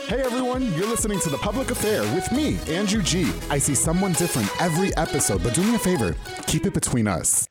Hey everyone, you're listening to The Public Affair with me, Andrew G. I see someone different every episode, but do me a favor, keep it between us.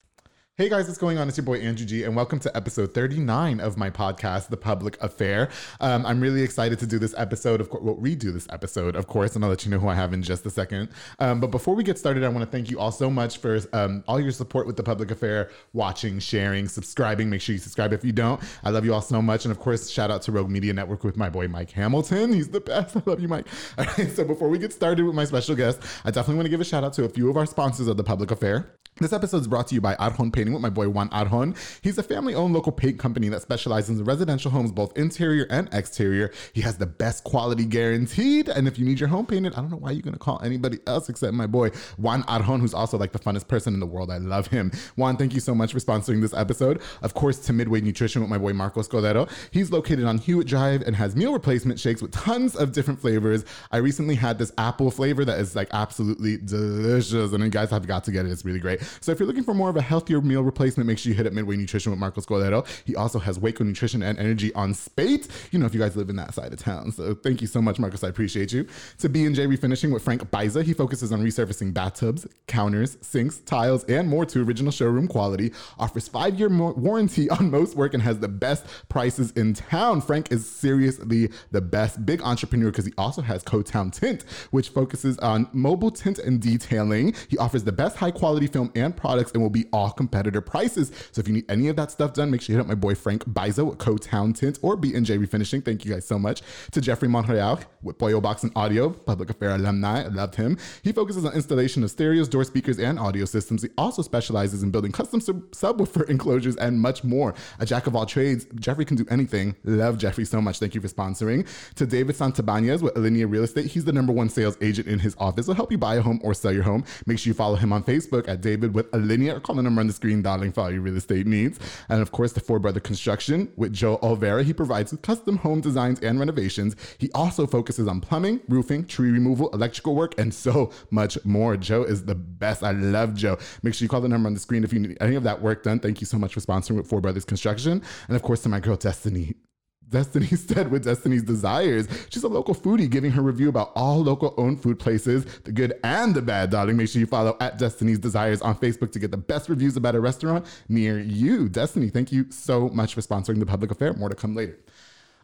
Hey guys, what's going on? It's your boy Andrew G, and welcome to episode 39 of my podcast, The Public Affair. Um, I'm really excited to do this episode. Of course, we'll redo this episode, of course, and I'll let you know who I have in just a second. Um, but before we get started, I want to thank you all so much for um, all your support with The Public Affair, watching, sharing, subscribing. Make sure you subscribe if you don't. I love you all so much, and of course, shout out to Rogue Media Network with my boy Mike Hamilton. He's the best. I love you, Mike. All right, so before we get started with my special guest, I definitely want to give a shout out to a few of our sponsors of The Public Affair. This episode is brought to you by Arjon With my boy Juan Arjon. He's a family owned local paint company that specializes in residential homes, both interior and exterior. He has the best quality guaranteed. And if you need your home painted, I don't know why you're going to call anybody else except my boy Juan Arjon, who's also like the funnest person in the world. I love him. Juan, thank you so much for sponsoring this episode. Of course, to Midway Nutrition with my boy Marcos Cordero. He's located on Hewitt Drive and has meal replacement shakes with tons of different flavors. I recently had this apple flavor that is like absolutely delicious. And you guys have got to get it. It's really great. So if you're looking for more of a healthier meal replacement, make sure you hit up Midway Nutrition with Marcos Cordero. He also has Waco Nutrition and Energy on Spate. You know, if you guys live in that side of town. So thank you so much, Marcos. I appreciate you. To B&J Refinishing with Frank Biza. He focuses on resurfacing bathtubs, counters, sinks, tiles, and more to original showroom quality. Offers five-year warranty on most work and has the best prices in town. Frank is seriously the best big entrepreneur because he also has Co-Town Tint, which focuses on mobile tint and detailing. He offers the best high-quality film and products and will be all competitor prices. So if you need any of that stuff done, make sure you hit up my boy Frank Bizo at Co-Town Tint or B&J Refinishing. Thank you guys so much. To Jeffrey Monreal with Pollo Box and Audio, Public Affair alumni. I loved him. He focuses on installation of stereos, door speakers, and audio systems. He also specializes in building custom sub- subwoofer enclosures and much more. A jack of all trades, Jeffrey can do anything. Love Jeffrey so much. Thank you for sponsoring. To David Santabanez with Alinea Real Estate. He's the number one sales agent in his office. He'll help you buy a home or sell your home. Make sure you follow him on Facebook at David with Alinea or call the number on the screen, darling, for all your real estate needs. And of course, the Four Brother Construction with Joe Olvera. He provides custom home designs and renovations. He also focuses on plumbing, roofing, tree removal, electrical work, and so much more. Joe is the best. I love Joe. Make sure you call the number on the screen if you need any of that work done. Thank you so much for sponsoring with Four Brothers Construction. And of course, to my girl, Destiny. Destiny said with Destiny's Desires. She's a local foodie giving her review about all local owned food places, the good and the bad, darling. Make sure you follow at Destiny's Desires on Facebook to get the best reviews about a restaurant near you. Destiny, thank you so much for sponsoring the public affair. More to come later.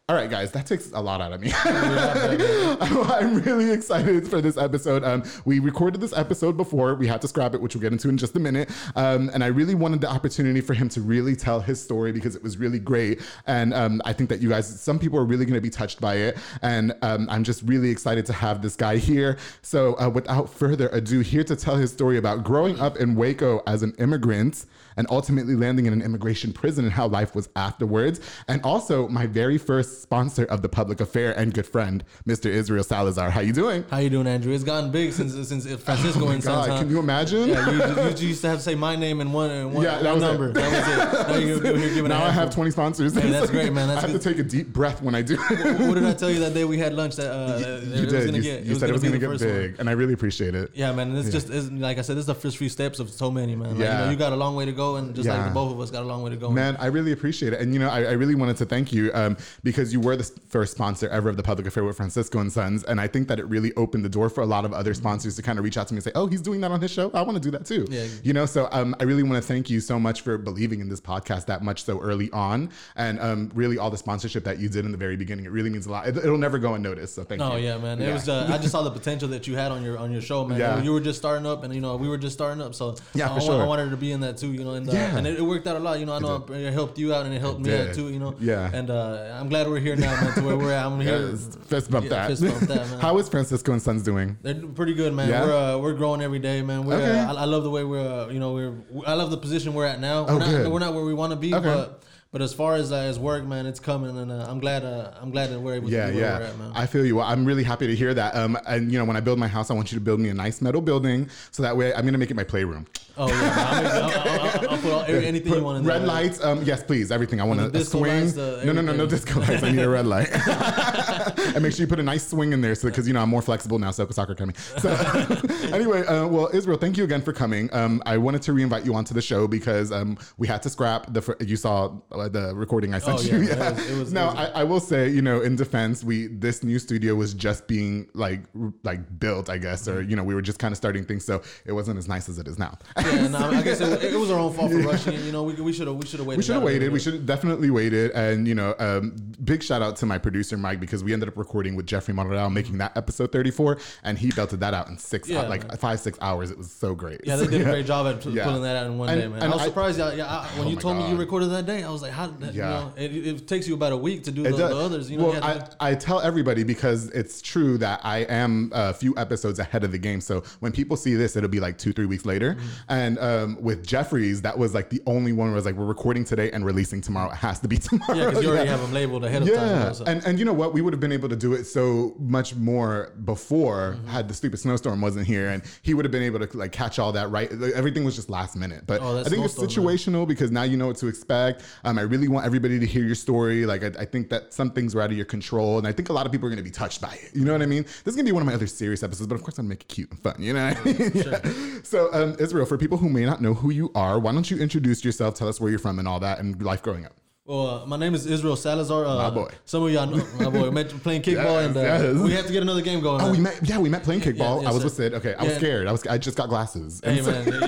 All right, guys, that takes a lot out of me. I'm really excited for this episode. Um, we recorded this episode before. We had to scrap it, which we'll get into in just a minute. Um, and I really wanted the opportunity for him to really tell his story because it was really great. And um, I think that you guys, some people are really going to be touched by it. And um, I'm just really excited to have this guy here. So uh, without further ado, here to tell his story about growing up in Waco as an immigrant and ultimately landing in an immigration prison and how life was afterwards. And also my very first sponsor of the public affair and good friend, Mr. Israel Salazar. How you doing? How you doing, Andrew? It's gotten big since since Francisco oh and Sons. God, can you imagine? Yeah, you, you, used to have to say my name and one, and one, yeah, that one number. It. That was it. Now, you're, you're giving now I have 20 sponsors. Hey, that's great, man. That's I have good. to take a deep breath when I do. what, what did I tell you that day we had lunch? That uh, you it did. You get, you said it was going to get big, one. and I really appreciate it. Yeah, man. It's Yeah. just it's, like I said, this is the first few steps of so many, man. Like, Yeah. you, know, you got a long way to go, and just like Yeah. the both of us got a long way to go. Man, I really appreciate it, and you know, I, I really wanted to thank you um, because you were the first sponsor ever of the public affair with Francisco and Sons, and I think that it really opened the door for a lot of other sponsors to kind of reach out to me and say, "Oh, he's doing that on his show. I want to do that too." Yeah. You know, so um, I really want to thank you so much for believing in this podcast that much so early on, and um, really all the sponsorship that you did in the very beginning. It really means a lot. It, will never go unnoticed. So thank Oh you. yeah, man. It was. Uh, I just saw the potential that you had on your on your show, man. Yeah. You were just starting up, and you know we were just starting up. So Yeah, I, for I, sure. I wanted to be in that too, you know, and uh, Yeah. and it, it worked out a lot. You know, I know it, helped you out, and it helped me out too. You know. Yeah. And uh, I'm glad we're here now, man. To where we're at. I'm here. Fist bump that. fist bump that, man. How is Francisco and Sons doing? They're pretty good, man. Yeah? We're uh, we're growing every day, man. We're, Okay. uh, I, I love the way we're, uh, you know, we're. I love the position we're at now. Oh, we're not, good. We're not where we want to be, Okay. but but as far as uh, as work, man, it's coming, and uh, I'm glad. Uh, I'm glad that we're able Yeah, to be where yeah. we're at, man. I feel you. Well, I'm really happy to hear that. Um, and you know, when I build my house, I want you to build me a nice metal building, so that way I'm gonna make it my playroom. Oh yeah. I'll, I'll, I'll, put all, anything you want in Red there. lights, um, yes, please, everything. I want a, a swing. lights, the no, no, no, no disco lights. I need a red light. and make sure you put a nice swing in there, so because you know I'm more flexible now. Soka Soccer coming. So anyway, uh, well, Israel, thank you again for coming. Um, I wanted to reinvite you onto the show because um, we had to scrap the. fir- You saw uh, the recording I sent Oh, you. yeah, it was- it was- no, I, I will say, you know, in defense, we this new studio was just being like r- like built, I guess, or you know, we were just kind of starting things, so it wasn't as nice as it is now. Yeah, no, I guess it, it was our own fault for rushing it. You know, we we should have we should have waited. We should have waited. We should have definitely waited. And, you know, um, big shout out to my producer, Mike, because we ended up recording with Jeffrey Monreal, making that episode 34. And he belted that out in six, Yeah, like man. five, six hours. It was so great. Yeah, they did a great job at pulling that out in one And- day, man. and I was I- surprised. Yeah, yeah I, when Oh you told me you recorded that day, I was like, how? That, Yeah. You know, it, it takes you about a week to do the, the others. You know, well, you have to- I, I tell everybody because it's true that I am a few episodes ahead of the game. So when people see this, it'll be like two, three weeks later. Mm-hmm. And um, with Jeffries, that was like the only one where was like, we're recording today and releasing tomorrow. It has to be tomorrow. yeah, because you already have them labeled ahead of time. Yeah, so- and and you know what? We would have been able to do it so much more before Mm-hmm. had the stupid snowstorm wasn't here, and he would have been able to like catch all that right. Like, Everything was just last minute, but Oh, I think it's situational because now you know what to expect. Um, I really want everybody to hear your story. Like I, I think that some things were out of your control, and I think a lot of people are going to be touched by it. You know what I mean? This is going to be one of my other serious episodes, but of course I'm gonna make it cute and fun. You know? What I mean? Yeah. So um, Israel, for people who may not know who you are, why don't you introduce yourself? Tell us where you're from and all that, and life growing up. Well, uh, my name is Israel Salazar. Uh, My boy. Some of y'all know my boy. We met playing kickball, Yes, and uh, yes. we have to get another game going. Oh, man. we met. Yeah, we met playing kickball. yes, I was with Sid. Okay, I was scared. I was. I just got glasses. Hey so- man, you, you,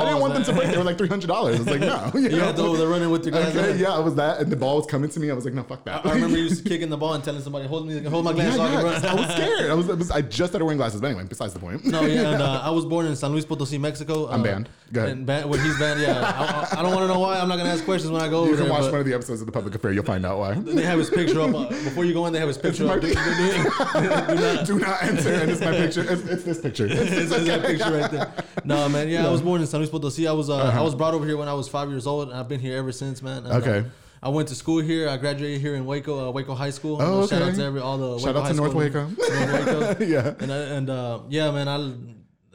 I didn't want them to break. They were like three hundred dollars. I was like, no. You, You know? had the running with your glasses. Okay, yeah, I was that, and the ball was coming to me. I was like, no, fuck that. I remember you to kicking the ball and telling somebody, "Hold me, hold my glass Yeah, I yeah, run." I was scared. I was, I was. I just started wearing glasses. But anyway, besides the point. No, yeah, and uh, I was born in San Luis Potosí, Mexico. I'm uh, banned. Go ahead. And ban- well, he's banned. Yeah, I, I- I don't want to know why. I'm not gonna ask questions when I go over you can there. watch one of the episodes of the public affair. You'll find out why. They have his picture up uh, before you go in. They have his picture up. Do- do- do- Do not enter, and it's my picture. It's, it's this picture. It's, It's, it's that picture right there. No, man. Yeah, I was born in San Luis Potosí. I was uh, I was brought over here when I was five years old. and I've been here ever since, man. And, Okay. uh, I went to school here. I graduated here in Waco, uh, Waco High School. Oh, Shout out okay. to every all the Shout Waco out High to North Waco. North Waco. yeah. And I, and uh, yeah, man. I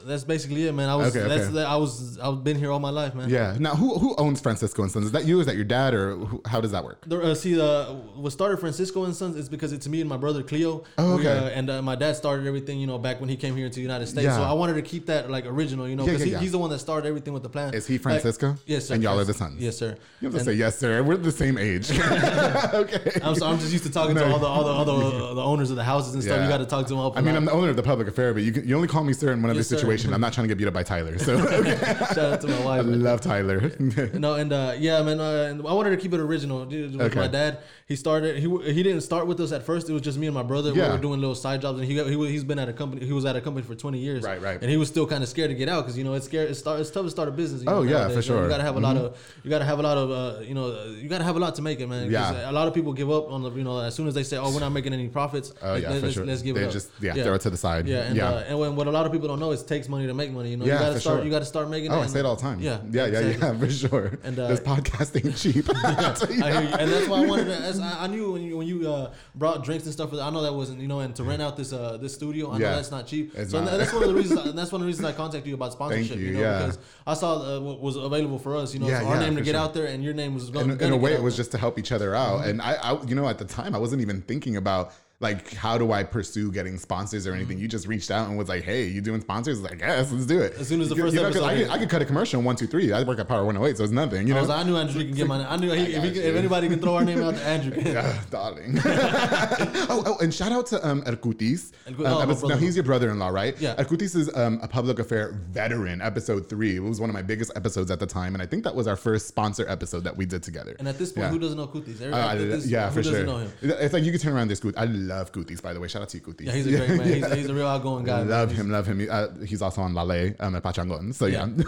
that's basically it, man. I was Okay, that's okay. that I was I've been here all my life, man. Yeah. Now, who who owns Francisco and Sons? Is that you? Is that your dad, or who, how does that work? The, uh, see, uh, what started Francisco and Sons is because it's me and my brother Cleo. Oh, We, okay. uh, and uh, my dad started everything, you know, back when he came here to the United States. Yeah. So I wanted to keep that like original, you know, because yeah, he, yeah. he's the one that started everything with the plan. Is he Like- Francisco? yes, sir. And y'all are the sons. Yes, sir. You have to And say yes, sir. We're the same age. okay. I'm, so, I'm just used to talking No. to all the all the, all the, uh, the owners of the houses and stuff. You got to talk to them up. I mean, I'm the owner of the public affair, but you can, you only call me sir in one of Yes, sir. Situation. I'm not trying to get beat up by Tyler. So okay. shout out to my wife. I love Tyler. No, and uh, yeah, man. Uh, and I wanted to keep it original. Dude, with Okay. my dad, he started. He he didn't start with us at first. It was just me and my brother. Yeah. We were doing little side jobs, and he got- he he's been at a company. He was at a company for twenty years. Right, right. And he was still kind of scared to get out because you know it's scared. It's, start, it's tough to start a business. You Oh, know, yeah, nowadays. for You know, sure. Mm-hmm. You gotta have a lot of. You gotta have a lot of. Uh, you know, you gotta have a lot to make it, man. Yeah. A lot of people give up on the. You know, as soon as they say, "Oh, we're not making any profits," Oh yeah, let, for us sure. let's give they it up. just yeah, throw it to the side. Yeah, and yeah. uh, and when, what a lot of people don't know is it takes money to make money. You know, Yeah, you gotta start. sure. You gotta start making. Oh, it I and- say it all the time. Yeah, yeah, yeah, exactly. yeah, for sure. And, uh, this podcast ain't cheap. Tell I hear you. and that's why I wanted to. As I, I knew when you when you uh, brought drinks and stuff. I know that wasn't you know, and to rent out this uh, this studio, I Yeah. know that's not cheap. It's so not. that's one of the reasons. and that's one of the reasons I contacted you about sponsorship. you, know, yeah. because I saw uh, what was available for us. You know, Yeah, for our yeah, name to get sure. out there, and your name was in, going. in a way, it was just to help each other out. And I, I, you know, at the time, I wasn't even thinking about like how do I pursue getting sponsors or anything. You just reached out and was like, hey, you doing sponsors? I Like, yes, let's do it. As soon as the You- first you know, episode I, could. I could cut a commercial in one, two, three. I work at Power 108, so it's nothing. You I, know, was, I knew Andrew can get my. I knew he, if, he, if anybody can throw our name out, to Andrew. Yeah, darling. oh, oh, and shout out to um, Erkutis. Um, oh, episode- now he's your brother-in-law, right? Yeah. Erkutis is um, a public affair veteran. Episode three. It was one of my biggest episodes at the time, and I think that was our first sponsor episode that we did together. And at this point, Yeah. who doesn't know Kutis? Every- Uh, yeah, who for doesn't sure. know him? It's like you can turn around this. I love Gutis, by the way. Shout out to you, Gutis. Yeah, he's a great man. He's, he's a real outgoing guy. man. Love He's- him, love him. Uh, he's also on Lale, um, at Pachangon. So yeah. Yeah.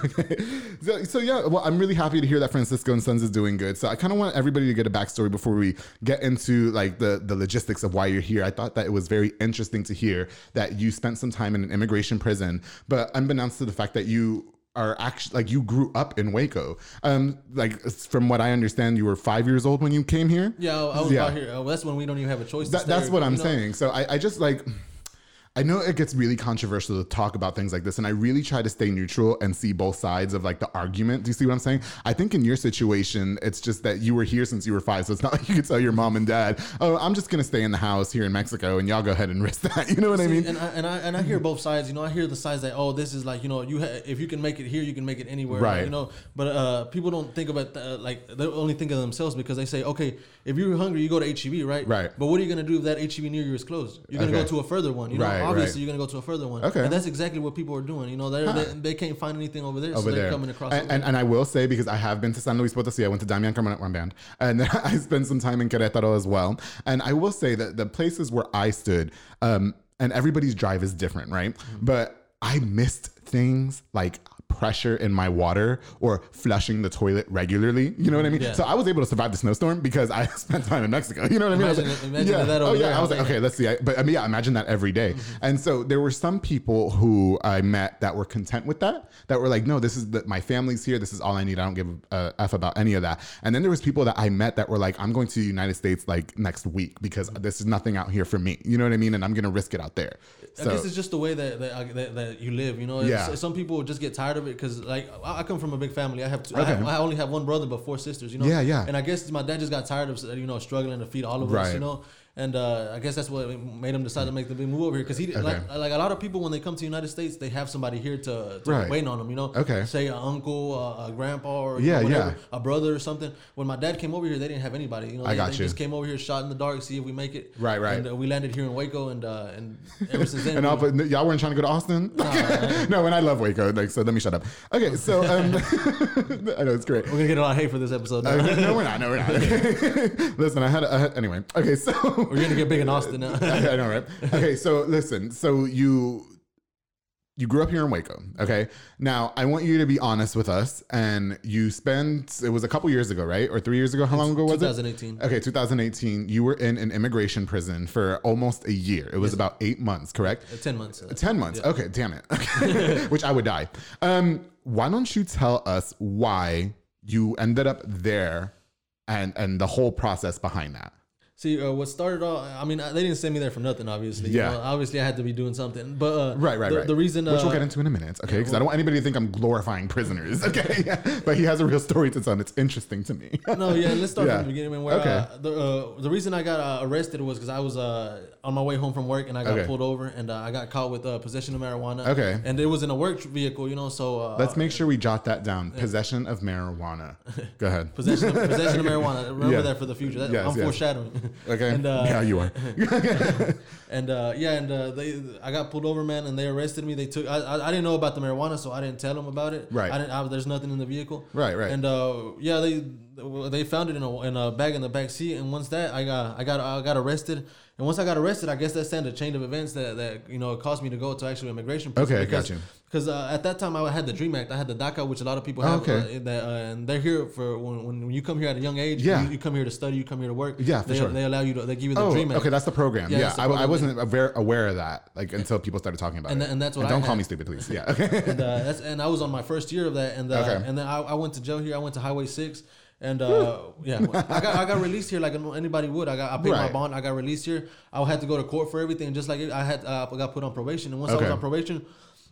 so, so yeah, well, I'm really happy to hear that Francisco and Sons is doing good. So I kind of want everybody to get a backstory before we get into like the the logistics of why you're here. I thought that it was very interesting to hear that you spent some time in an immigration prison, but unbeknownst to the fact that you are actually like you grew up in Waco. Um, like from what I understand, you were five years old when you came here. Yeah, I was Yeah. out here. Uh, that's when we don't even have a choice. That, that's what I'm you know? saying. So I, I just like. I know it gets really controversial to talk about things like this, and I really try to stay neutral and see both sides of like the argument. Do you see what I'm saying? I think in your situation, it's just that you were here since you were five, so it's not like you could tell your mom and dad, "Oh, I'm just gonna stay in the house here in Mexico, and y'all go ahead and risk that." You know what I mean? and I, and I and I hear both sides. You know, I hear the sides that oh, this is like you know, you ha- if you can make it here, you can make it anywhere. Right. You know, but uh, people don't think about uh, like they only think of themselves because they say, okay, if you're hungry, you go to HEB, right? Right. But what are you gonna do if that HEB near you is closed? You're gonna Okay. go to a further one. You know, Right, obviously right. you're gonna go to a further one. Okay. And that's exactly what people are doing. You know, they're, they they can't find anything over there, over so they're there. coming across. and, and, and I will say because I have been to San Luis Potosi, I went to Damian Carmona one band, and I spent some time in Querétaro as well. And I will say that the places where I stood, um, and everybody's drive is different, right? Mm-hmm. But I missed things like pressure in my water or flushing the toilet regularly. You know what I mean? Yeah. So I was able to survive the snowstorm because I spent time in Mexico. You know what I mean? I was Imagine- imagine that oh yeah. there, I was like, okay, let's see. I, but I mean, yeah, imagine that every day. Mm-hmm. And so there were some people who I met that were content with that, that were like, no, this is the, my family's here. This is all I need. I don't give a f about any of that. And then there was people that I met that were like, I'm going to the United States like next week because this is nothing out here for me. You know what I mean? And I'm gonna risk it out there. I So guess it's just the way that that, that, that you live. You know, Yeah. some people just get tired of it because, like, I I come from a big family. I have, two, I, have I only have one brother but four sisters. You know. Yeah, yeah. And I guess my dad just got tired of you know struggling to feed all of us. You know. And uh, I guess that's what made him decide to make the big move over here because he like like a lot of people when they come to the United States they have somebody here to, to Right. waiting on them. You know. Okay. Say an uncle, uh, a grandpa, or Yeah, know, whatever, yeah. a brother or something. When my dad came over here, they didn't have anybody. You know. I They, got they you. just came over here, shot in the dark, see if we make it. Right, right. And uh, we landed here in Waco, and uh, and ever since then. and all, but y'all weren't trying to go to Austin? no, and I love Waco. Like, so let me shut up. Okay, so um, I know it's great. We're gonna get a lot of hate for this episode. Uh, no, we're not. No, we're not. Listen, I had, I had anyway. Okay, so We're gonna get big in Austin now. I know, right? Okay, so listen. So you you grew up here in Waco. Okay, now I want you to be honest with us. And you spent it was a couple years ago, right, or three years ago? How long ago was it? 2018. Okay, 2018. You were in an immigration prison for almost a year. It was about eight months, correct? Uh, Ten months. uh, 10 months. Okay, damn it. Okay. Which I would die. Um, why don't you tell us why you ended up there and and the whole process behind that? See, uh, what started off? I mean, uh, they didn't send me there for nothing. Obviously, Yeah. You know, obviously, I had to be doing something. But uh, Right, right, the, right. The reason, which uh, we'll get into in a minute, okay? Because I don't want anybody to think I'm glorifying prisoners, okay? Yeah. But he has a real story to tell, it's interesting to me. No, yeah. Let's start Yeah. from the beginning. Man, where Okay. uh, the uh, the reason I got uh, arrested was because I was uh, on my way home from work and I got Okay. pulled over and uh, I got caught with uh, possession of marijuana. Okay. And it was in a work vehicle, you know. So uh, Let's make sure we jot that down. Possession of marijuana. Go ahead. possession of, possession of marijuana. Remember Yeah. that for the future. That, Yes, I'm yes. foreshadowing. Okay. And, uh, yeah, you are. And uh, yeah, and uh, they, I got pulled over, man, and they arrested me. They took, I, I, I didn't know about the marijuana, so I didn't tell them about it. Right. I didn't. I, there's nothing in the vehicle. Right, right. And uh, yeah, they they found it in a, in a bag in the back seat, and once that, I got I got I got arrested. And once I got arrested, I guess that sent a chain of events that, that you know it caused me to go to actual immigration. Okay, because, got you. Because uh, at that time I had the Dream Act, I had the DACA, which a lot of people Oh, have. okay. Uh, that, uh, and they're here for when, when you come here at a young age. Yeah. You, you come here to study. You come here to work. Yeah, for they, sure. They allow you to. They give you the Oh, Dream Act. okay, that's the program. Yeah, Yeah, the I, I wasn't aware, aware of that like until people started talking about And it. and that's what I don't call me stupid, please. Yeah. Okay. and uh, that's and I was on my first year of that, and uh, Okay. and then I, I went to jail here. I went to Highway Six, and uh, yeah, I got I got released here like anybody would. I got I paid my bond. I got released here. I had to go to court for everything, just like I had uh, I got put on probation. And once I was on probation.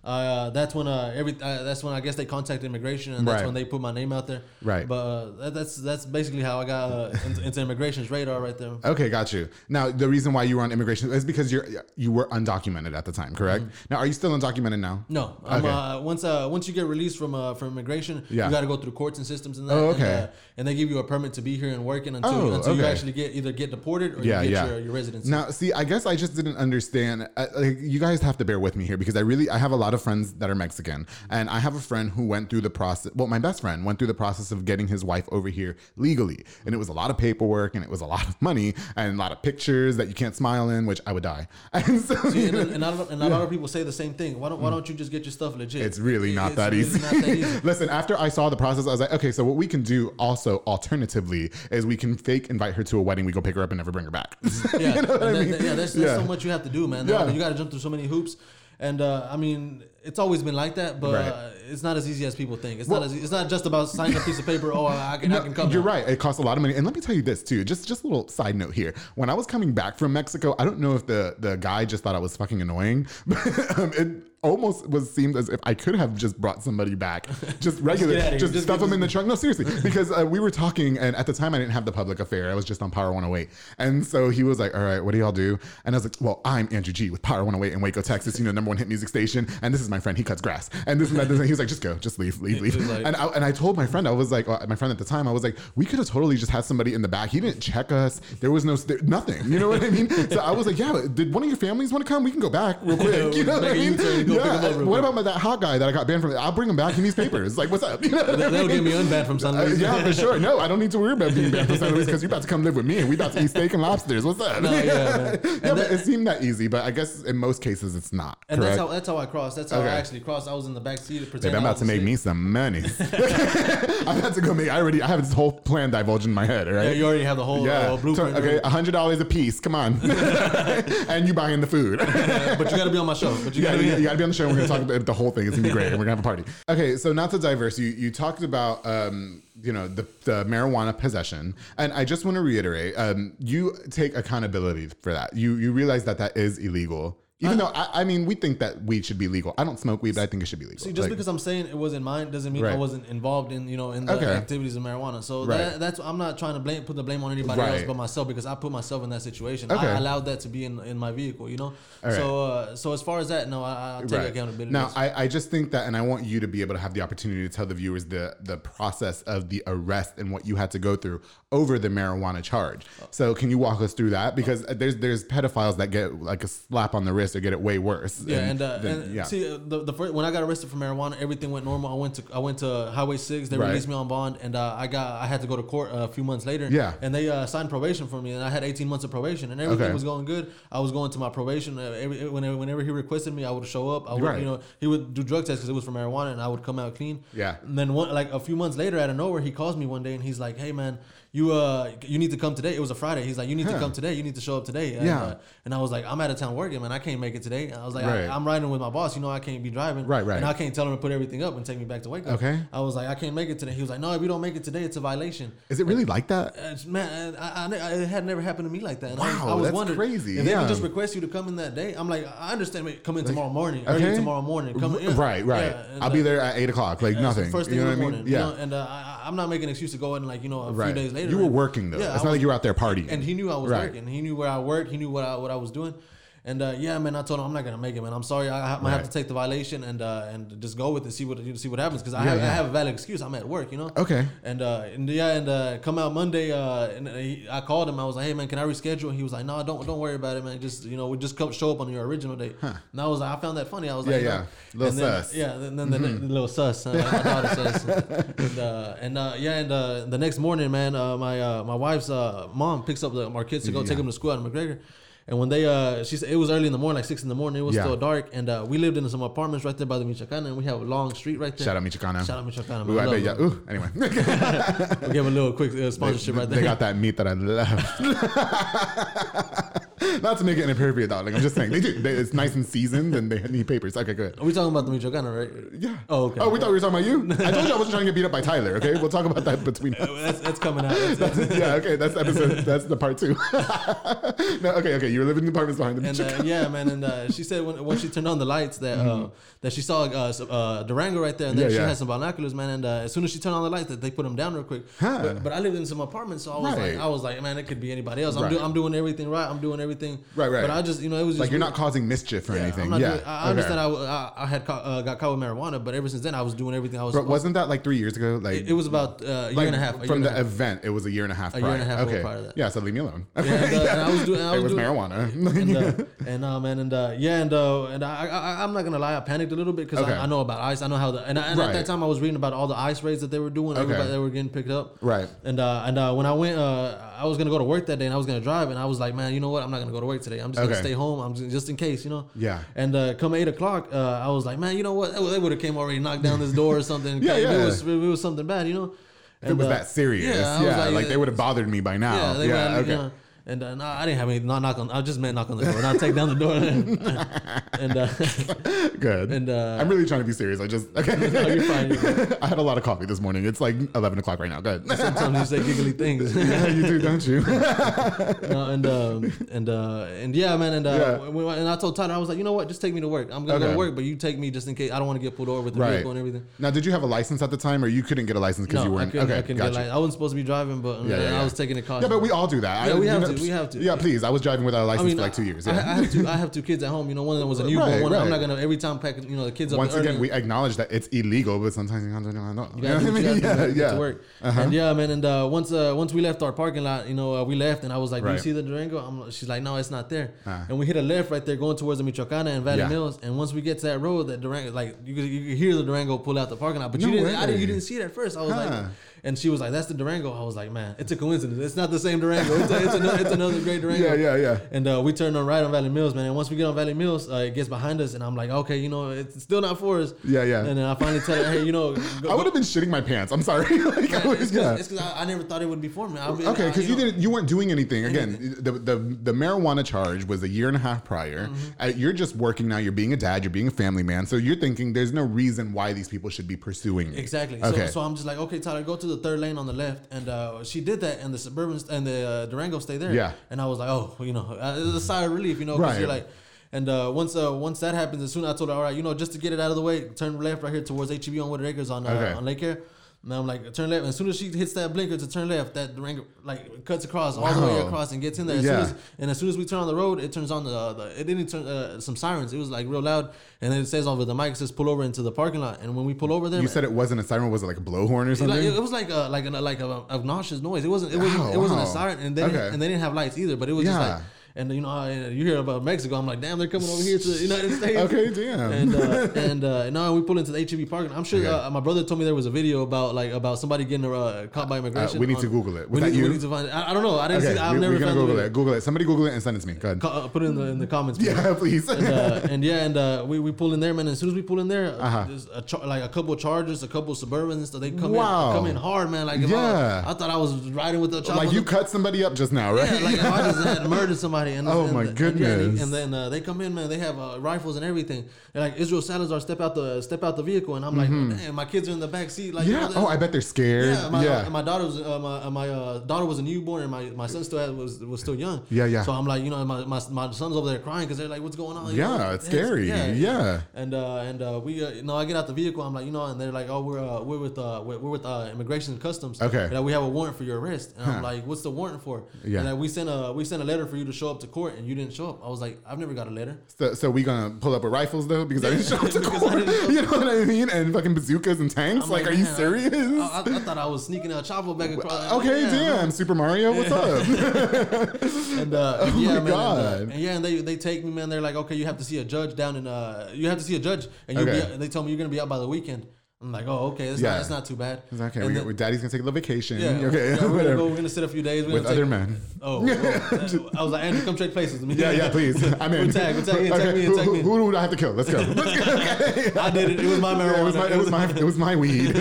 Uh, that's when uh, every uh, that's when I guess they contacted immigration and that's Right. when they put my name out there. Right. But uh, that, that's that's basically how I got uh, into, into immigration's radar right there. Okay, got you. Now, the reason why you were on immigration is because you're you were undocumented at the time, correct? Now, are you still undocumented now? No, I'm, Okay. uh, once uh, once you get released from uh, from immigration, Yeah. you got to go through courts and systems and that. Oh, And, okay. uh, and they give you a permit to be here and working until Oh, until you actually get either get deported or Yeah, you get yeah. your, your residency. Now, see, I guess I just didn't understand. Uh, like, you guys have to bear with me here because I really I have a lot of friends that are Mexican, and I have a friend who went through the process. Well, my best friend went through the process of getting his wife over here legally, and it was a lot of paperwork and it was a lot of money and a lot of pictures that you can't smile in, which I would die. And so, See, and, and, a lot of, and a lot of people say the same thing. Why don't Why don't you just get your stuff legit? It's really not It's that really easy. not that easy. Listen, after I saw the process, I was like, okay, so what we can do also alternatively is we can fake invite her to a wedding, we go pick her up and never bring her back. Yeah, you know what I and mean? yeah. There's, there's Yeah. so much you have to do, man. Yeah. You got to jump through so many hoops, and uh, I mean, it's always been like that, but Right. uh, it's not as easy as people think. It's Well- not as, It's not just about signing a piece of paper. Oh, I can, I can come. You're now. right. It costs a lot of money. And let me tell you this too. Just just a little side note here. When I was coming back from Mexico, I don't know if the the guy just thought I was fucking annoying, but um, it almost was seemed as if I could have just brought somebody back, just regular, here. just, Just stuff them in the trunk. No, seriously, because uh, we were talking, and at the time I didn't have the public affair. I was just on Power 108, and so he was like, "All right, what do y'all do?" And I was like, "Well, I'm Andrew G with Power 108 in Waco, Texas. You know, number one hit music station, and this is my friend. He cuts grass, and this and that." This, and he was like, "Just go, just leave, leave, leave." And I, and I told my friend, I was like, uh, my friend at the time, I was like, we could have totally just had somebody in the back. He didn't check us. There was no there, nothing. You know what I mean? So I was like, yeah. Did one of your families want to come? We can go back real quick. You know what I mean? Go pick 'em up real What quick. about that hot guy that I got banned from? I'll bring him back. He needs papers. Like, what's up? You know what I They- They'll get me unbanned from San Uh, yeah, for sure. No, I don't need to worry about being banned from San Luis because you're about to come live with me and we about to eat steak and lobsters. What's up? No, yeah, yeah, And but it seemed that easy, but I guess in most cases it's not. And correct? that's how that's how I crossed. That's how Okay. I actually crossed. I was in the back seat. Babe, pretending I'm about to make me some money. I'm about to go make. I already. I have this whole plan divulged in my head. Right. Yeah, you already have the whole Yeah. uh, blueprint. okay, a hundred dollars a piece. Come on, and you buying the food. Uh, but you got to be on my show. But you got to be. Be on the show. We're gonna talk about the whole thing. It's gonna be great, and we're gonna have a party. Okay, so not to diverse, you you talked about um, you know the, the marijuana possession, and I just want to reiterate, um, you take accountability for that. You you realize that that is illegal. Even though I, I mean, we think that weed should be legal. I don't smoke weed, but I think it should be legal. See, just Like- because I'm saying it wasn't mine doesn't mean Right. I wasn't involved in you know in the Okay. activities of marijuana. So Right. that, that's I'm not trying to blame put the blame on anybody else but myself because I put myself in that situation. Okay. I allowed that to be in, in my vehicle. You know. Right. So uh, so as far as that, no, I, I take accountability. Now, I, I just think that, and I want you to be able to have the opportunity to tell the viewers the the process of the arrest and what you had to go through over the marijuana charge. So, can you walk us through that? Because there's there's pedophiles that get like a slap on the wrist or get it way worse. Yeah, and, uh, then- and yeah. see uh, the, the first when I got arrested for marijuana, everything went normal. I went to I went to Highway Six. They Right. released me on bond, and uh, I got I had to go to court a few months later. Yeah. and they uh, signed probation for me, and I had 18 months of probation, and everything Okay. was going good. I was going to my probation. Uh, every, whenever, whenever he requested me, I would show up. I would, Right. you know, he would do drug tests because it was for marijuana, and I would come out clean. Yeah. And then one like a few months later, out of nowhere, he calls me one day, and he's like, "Hey, man." You uh you need to come today. It was a Friday. He's like, you need Huh. to come today. You need to show up today. And, Yeah. uh, and I was like, I'm out of town working, man. I can't make it today. I was like, Right. I, am riding with my boss. You know, I can't be driving. Right, right. And I can't tell him to put everything up and take me back to Waco. Okay. I was like, I can't make it today. He was like, No, if you don't make it today, it's a violation. Is it really like that? Uh, man, I, I, I, it had never happened to me like that. And I, Wow, I was that's wondering crazy. if they Yeah. would just request you to come in that day. I'm like, I understand. Come in tomorrow morning, early Okay. tomorrow morning. Come in. Right, right. Yeah, I'll be uh, there at eight o'clock. Like yeah, nothing. First thing you know in the I morning. mean? you Yeah. know, and uh, I, I'm not making an excuse to go in like you know a right. few days later. You were working though. Yeah, it's I not like you were out there partying. and he knew I was Right. working. He knew where I worked. He knew what I what I was doing. And uh, yeah, man, I told him I'm not gonna make it, man. I'm sorry. I, might have to take the violation and uh, and just go with it, see what see what happens. Because I, Yeah, have, yeah. I have a valid excuse. I'm at work, you know. Okay. And uh, and yeah, and uh, come out Monday. Uh, and he, I called him. I was like, hey man, can I reschedule? And he was like, no, don't don't worry about it, man. Just you know, we just come show up on your original date. And I was like, I found that funny. I was Yeah, like, yeah. know, Little and then- sus. Mm-hmm. Yeah, then, then the, the little sus. Uh, my daughter says. and uh, and uh, yeah, and uh, the next morning, man, uh, my uh, my wife's uh, mom picks up the, our kids to go Yeah. take them to school out in McGregor. And when they, uh, she said it was early in the morning, like six in the morning. It was Yeah. still dark, and uh, we lived in some apartments right there by the Michoacana, and we have a long street right there. Shout out Michoacano. Shout out Michoacana. Ooh, man. I I bet them. Ooh, anyway. We give a little quick uh, sponsorship right they got that meat that I love. Not to make it inappropriate, though. Like I'm just saying, they do. They, it's nice and seasoned, and they need papers. Okay, good. Are we talking about the Michoacana, right? Yeah. Oh, okay. Oh, we thought we were talking about you. I told you I wasn't trying to get beat up by Tyler. Okay, we'll talk about that between us. That's, that's coming out. That's, that's, yeah. Okay, that's episode. That's the part two. no. Okay. Okay. You were living in the apartments behind the and uh, yeah, man. And uh, she said when, when she turned on the lights that uh, that she saw uh, uh, Durango right there, and then Mm-hmm. Yeah, she yeah. had some binoculars, man. And uh, as soon as she turned on the lights, that they put them down real quick. Huh. But, but I lived in some apartments, so I was Right. like, I was like, man, it could be anybody else. I'm, Right. do, I'm doing everything right. I'm doing everything Right, right. But I just, you know, it was just like you're weird. not causing mischief or Yeah, anything. Yeah. doing- I, Okay. understand. I, I, I had caught, uh, got caught with marijuana, but ever since then, I was doing everything. I was. But wasn't that like three years ago? Like it, it was about uh, a year like, and a half. a from the half. event. It was a year and a half. A prior. year and a half Okay. prior to that. Yeah. So leave me alone. Yeah, and, uh, and I was doing. I it was was doing, marijuana. and uh, and uh, man, and uh, yeah, and uh, and I, I, I'm not gonna lie, I panicked a little bit because Okay. I, I know about ice. I know how the and, I, and Right. at that time I was reading about all the ice raids that they were doing. Everybody that were getting picked up. Right. And uh, and uh, when I went, uh, I was gonna go to work that day, and I was gonna drive, and I was like, man, you know what? I'm not gonna go to work today. I'm just gonna Okay. stay home. I'm just, just in case, you know. Yeah. And uh, come eight o'clock, uh, I was like, man, you know what? They would have came already, knocked down this door or something. Yeah, if yeah. It was, if it was something bad, you know. If it was that serious. Yeah. I was like, they would have bothered me by now. yeah, they Yeah. okay. And uh, no, I didn't have any not knock on. I just meant knock on the door, not take down the door. and uh, Good. and, uh, I'm really trying to be serious. I just okay. no, you're fine. You're fine. I had a lot of coffee this morning. It's like 11 o'clock right now. Good. Sometimes you say giggly things. yeah, you do, don't you? no, and um, and uh, and yeah, man, and uh, Yeah. when- and I told Tyler, I was like, you know what, just take me to work. I'm gonna go to work, but you take me just in case I don't want to get pulled over with the right. vehicle and everything. Now, did you have a license at the time, or you couldn't get a license because No, you weren't? couldn't. okay, I gotcha. I wasn't supposed to be driving, but Yeah, yeah, I was taking a car. Yeah, but we all do that. Yeah, we have to, we have to. Yeah, please. I was driving without a license I mean, for like two years. I, Yeah. I have two. I have two kids at home. You know, one of them was a newborn. Right, one, I'm not gonna every time pack. You know, the kids up Once again, early. we acknowledge that it's illegal, but sometimes you don't know. You gotta do what you gotta do yeah, to yeah. to work. Uh-huh. And yeah, man. And uh, once uh, once we left our parking lot, you know, uh, we left, and I was like, "Do you see the Durango?" I'm, she's like, "No, it's not there." Ah. And we hit a left right there, going towards the Michoacana and Valley Yeah. Mills. And once we get to that road, that Durango, like you could, you could hear the Durango pull out the parking lot, but No you didn't. I didn't. You didn't see it at first. I was like. And she was like, "That's the Durango." I was like, "Man, it's a coincidence. It's not the same Durango. It's, a, it's, another, it's another great Durango." Yeah, yeah, yeah. And uh, we turned on right on Valley Mills, man. And once we get on Valley Mills, uh, it gets behind us, and I'm like, "Okay, you know, it's still not for us." Yeah, yeah. And then I finally tell her, "Hey, you know." go- I would have been shitting my pants. I'm sorry. like, I was- it's yeah. because I, I never thought it would be for me. Okay, because you, know, didn't, you weren't doing anything. Again, the, the the marijuana charge was a year and a half prior. Mm-hmm. Uh, you're just working now. You're being a dad. You're being a family man. So you're thinking there's no reason why these people should be pursuing. Exactly. Okay. So, so I'm just like, okay, Tyler, go to the third lane on the left, and uh, she did that, and the suburban and the uh, Durango stay there. Yeah. And I was like, oh, you know, uh, it's a sigh of relief, you know, because Right. you're like. And uh, once uh, once that happens, as soon as I told her, all right, you know, just to get it out of the way, turn left right here towards HEB on Wooded Acres on uh, Okay. on Lake Air. And I'm like, turn left. And as soon as she hits that blinker to turn left, that Durango like cuts across all the way Wow. across and gets in there. As Yeah. soon as, and as soon as we turn on the road, it turns on the, the it didn't turn uh, some sirens. It was like real loud, and then it says over the mic, it says pull over into the parking lot. And when we pull over there, You said it wasn't a siren. Was it like a blowhorn or something? like, it was like a like a like a obnoxious noise. It wasn't it wasn't Oh, it wasn't wow. a siren, and they Okay. didn't, and they didn't have lights either. But it was just Yeah. like. And you know, uh, you hear about Mexico. I'm like, damn, they're coming over here to the United States. Okay, damn. And uh, and uh, now we pull into the HEB parking. I'm sure Okay. uh, my brother told me there was a video about like about somebody getting uh, caught by immigration. Uh, we need on- to Google it. We Was that need, we need to find. It. I, I don't know. I didn't okay, see. I've we, never we're gonna found Google it. Google it. Somebody Google it and send it to me. Go ahead. Co- uh, put it in the in the comments. please. Yeah, please. and, uh, and yeah, and uh, we, we pull in there, man. And as soon as we pull in there, uh Uh-huh. there's a char- like a couple of Chargers, a couple of Suburbans, stuff. They come Wow. in, come in hard, man. Like if Yeah. I, I thought I was riding with the like you cut somebody up just now, right? Yeah, like if I just had murdered somebody. And, Oh, and, my yeah, goodness. and then uh, they come in, man. They have uh, rifles and everything. They're like Israel Salazar, step out the step out the vehicle, and I'm like, man, my kids are in the back seat. Like, you Mm-hmm. yeah. know, Oh, I bet they're scared. yeah, my, yeah. my daughter was uh, my, uh, my uh, daughter was a newborn, and my, my son still had, was was still young. Yeah, yeah. So I'm like, you know, my, my, my son's over there crying because they're like, what's going on? You Yeah, know, it's scary. Yeah. And uh, and uh, we, uh, you know, I get out the vehicle. I'm like, you know, and they're like, oh, we're uh, we're with uh, we're, we're with uh, immigration and customs. Okay. And, we have a warrant for your arrest. And Huh. I'm like, what's the warrant for? Yeah. And we sent a we sent a letter for you to show up to court, and you didn't show up. I was like, I've never got a letter. So, so we gonna pull up with rifles though because I didn't show up to court. You know what I mean? And fucking bazookas and tanks. I'm like, are you serious? I, I, I thought I was sneaking out Chapo back across. okay, Yeah, damn, Super Mario, what's up? And uh, Oh yeah, my man, and, God. uh, and yeah, and they they take me, man. They're like, okay, you have to see a judge down in uh, you have to see a judge, and you'll Okay. be. They told me you're gonna be out by the weekend. I'm like, oh, okay, it's, Yeah. not, it's not too bad. It's okay. And We, daddy's gonna take a little vacation. yeah, okay. yeah, we're, gonna go, we're gonna sit a few days we're With other take- men. Oh, oh, I was like, Andrew, come trade places with me. Yeah, yeah, please. I'm in. We'll tag, we'll tag, yeah, tag Okay, me, who, tag who, me. who do I have to kill? Let's go. Let's go. Okay. I did it. It was my marijuana. Yeah, it was my, it was my, it was my weed.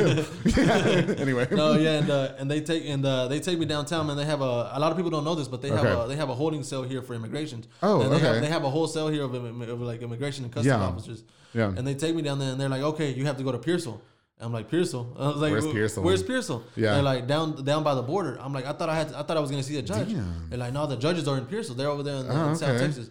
yeah. Anyway. no, yeah, and uh, and they take and uh, they take me downtown, man. They have a a lot of people don't know this, but they have Okay. a they have a holding cell here for immigration. Oh, and they okay. Have, they have a whole cell here of, of like immigration and customs officers. Yeah. And they take me down there, and they're like, "Okay, you have to go to Pearsall." And I'm like, "Pearsall." I was like, Where's "Wh- Pearsall? Where's Pearsall? Yeah. They're like down down by the border. I'm like, I thought I had to, I thought I was gonna see a judge. Damn. They're like, no, the judges are in Pearsall. They're over there in, Oh, in South okay. Texas.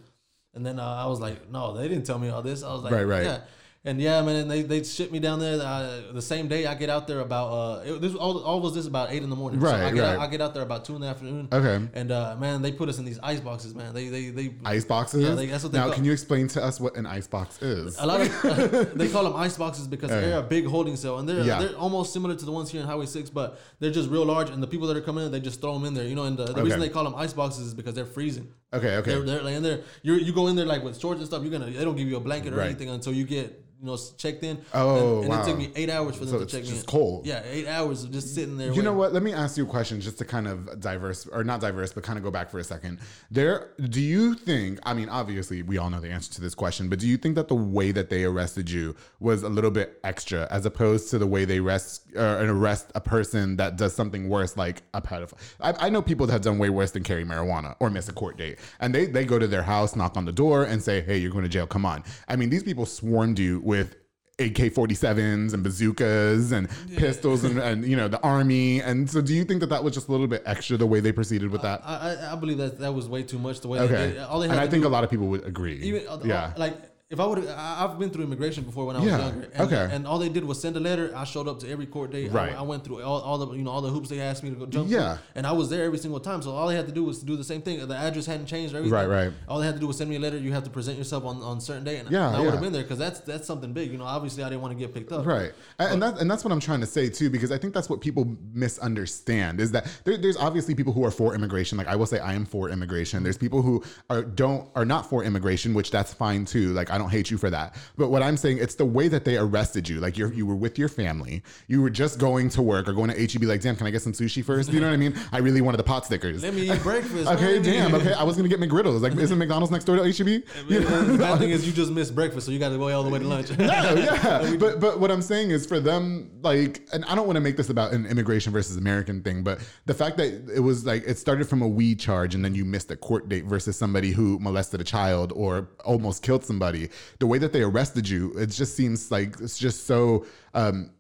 And then uh, I was like, no, they didn't tell me all this. I was like, Right, right. yeah. And yeah, man, and they they shipped me down there uh, the same day. I get out there about uh, it, this all, all was this about eight in the morning. so Right, I get right. Out, I get out there about two in the afternoon. Okay. And uh, man, they put us in these ice boxes, man. They they they Ice boxes. Yeah, they- that's what they now, call- can you explain to us what an ice box is? a lot of they call them ice boxes because they're a big holding cell and they're Yeah. they're almost similar to the ones here in Highway Six, but they're just real large. And the people that are coming in, they just throw them in there. You know, and the, the reason they call them ice boxes is because they're freezing. Okay, okay. They're, they're in there. You you go in there like with shorts and stuff. You're gonna they don't give you a blanket or Right. anything until you get you know checked in. Oh, and, and wow. it took me eight hours for them So to it's check me just in. cold. Yeah, eight hours of just sitting there. You know what? Let me ask you a question just to kind of diverse or not diverse, but kind of go back for a second. There, do you think? I mean, obviously, we all know the answer to this question, but do you think that the way that they arrested you was a little bit extra, as opposed to the way they arrest uh, arrest a person that does something worse, like a pedophile? I, I know people that have done way worse than carry marijuana or miss a court date, and they they go to their house, knock on the door, and say, "Hey, you're going to jail. Come on." I mean, these people swarmed you with AK 47s and bazookas and pistols and, and, you know, the army. And so do you think that that was just a little bit extra the way they proceeded with that? I, I I believe that that was way too much. The way okay. it. All they and I think do, a lot of people would agree. even uh, yeah. like if I would, I've been through immigration before when I was Yeah, younger. And, okay. And all they did was send a letter. I showed up to every court date. I- Right. I, went through all, all the you know all the hoops they asked me to go jump. Yeah. Through, and I was there every single time. So all they had to do was to do the same thing. The address hadn't changed or everything. Right, right. All they had to do was send me a letter. You have to present yourself on on a certain day. And, Yeah, and I would have been there because that's that's something big. You know, obviously I didn't want to get picked up. Right, and, and that, and that's what I'm trying to say too, because I think that's what people misunderstand is that there, there's obviously people who are for immigration. Like I will say, I am for immigration. There's people who are don't are not for immigration, which that's fine too. Like I don't hate you for that. But what I'm saying, it's the way that they arrested you. Like you you were with your family, you were just going to work or going to HEB. Like, damn, can I get some sushi first? You know what I mean? I really wanted the pot stickers. Let me eat breakfast. Okay, man. damn. Okay, I was gonna get McGriddles. Like, isn't McDonald's next door to HEB? You know? the bad thing is you just missed breakfast, so you got to go all the way to lunch. yeah, yeah. But but what I'm saying is for them, like, and I don't want to make this about an immigration versus American thing, but the fact that it was like it started from a weed charge and then you missed a court date versus somebody who molested a child or almost killed somebody, the way that they arrested you, it just seems like it's just so um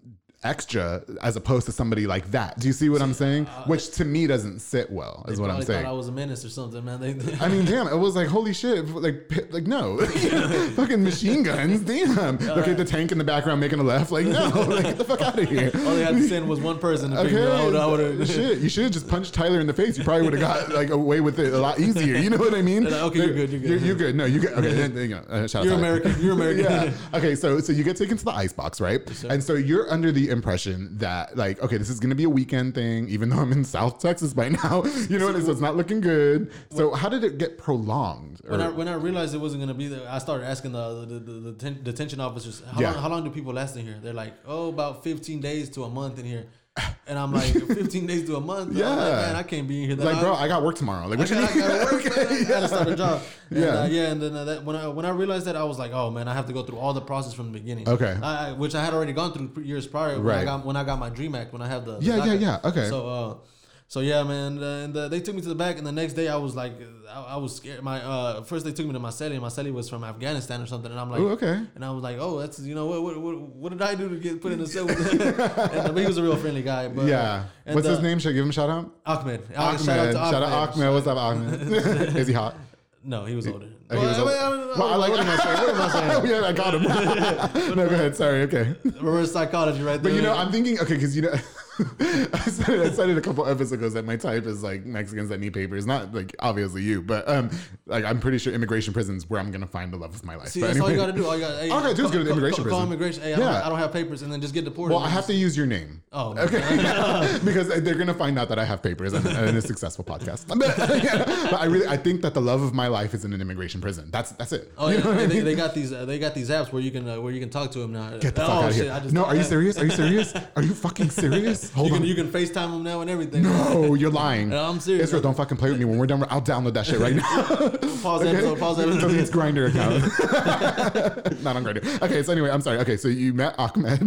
extra as opposed to somebody like that. Do you see what I'm saying? Which to me doesn't sit well, is what I'm saying. Thought I was a menace or something, man. They, I mean, damn, it was like, holy shit. Like, like no. Fucking machine guns. Damn. Okay, the tank in the background making a left. Like, no. Like, get the fuck out of here. all they had to send was one person. To pick me up. I would- I Okay. would've- Shit. You should have just punched Tyler in the face. You probably would have got like away with it a lot easier. You know what I mean? They're okay, you're good, you're good. You're, you're good. No, you're good. Okay, then, you know, uh, You're American. You're American. yeah. Okay, so so you get taken to the ice box, right? and so you're under the impression that like, okay, this is gonna be a weekend thing, even though I'm in South Texas by now. You know what? I? So it's not looking good. So how did it get prolonged? When I, when I realized it wasn't gonna be there, I started asking the the, the, the ten- detention officers how, Yeah. long, how long do people last in here? They're like, oh, about 15 days to a month in here. And I'm like, 15 days to a month? I'm like, Yeah. man, I can't be in here. that like, bro. I got work tomorrow. Like, I what you gotta. I gotta work, man. I gotta start a job. And, Yeah. uh, yeah. And then uh, that, when I when I realized that, I was like, oh man, I have to go through all the process from the beginning. Okay. I, I- which I had already gone through years prior. When Right. I got when I got my Dream Act, when I have the, the Yeah, yeah, yeah. Okay. So uh, so yeah, man. uh, And uh, they took me to the back, and the next day I was like, I, I was scared. My uh, first they took me to my celly, and my celly was from Afghanistan or something, and I'm like, Ooh, okay. And I was like, oh, that's you know what what what, what did I do to get put in a cell? and, but he was a real friendly guy. But, yeah. and, What's his uh, name? Should I give him a shout out? Ahmed. Ahmed. Shout out to Ahmed. Shout out Ahmed. What's up, Ahmed? is he hot? No, he was older. He was older. Well, I like- what am I saying? What am I saying? yeah, I got him. no, go ahead. Sorry. Okay. Reverse psychology right there. But you know, I'm thinking, okay, because you know, I said, I said it a couple episodes ago that my type is like Mexicans that need papers. Not like obviously you, but um, like I'm pretty sure immigration prisons where I'm gonna find the love of my life. See, But that's all you gotta do. All you gotta, hey, All I gotta do is call- go to the immigration call, call prison. immigration. Hey, I, don't, Yeah. I don't have papers, and then just get deported. Well, I have to use your name. Oh, okay. because they're gonna find out that I have papers and, and a successful podcast. But, yeah, but I really, I think that the love of my life is in an immigration prison. That's that's it. Oh You yeah, what I they, mean? they got these. Uh, they got these apps where you can uh, where you can talk to them now. Get the fuck oh, out of here. No, are you serious? Are you serious? Are you fucking serious? Hold You on. can you can FaceTime them now and everything. no, you're lying. No, I'm serious. Israel, don't fucking play with me. When we're done, I'll download that shit right now. Pause that episode. Pause episode. its Grindr account. Not on Grindr. Okay, so anyway, I'm sorry. Okay, so you met Ahmed.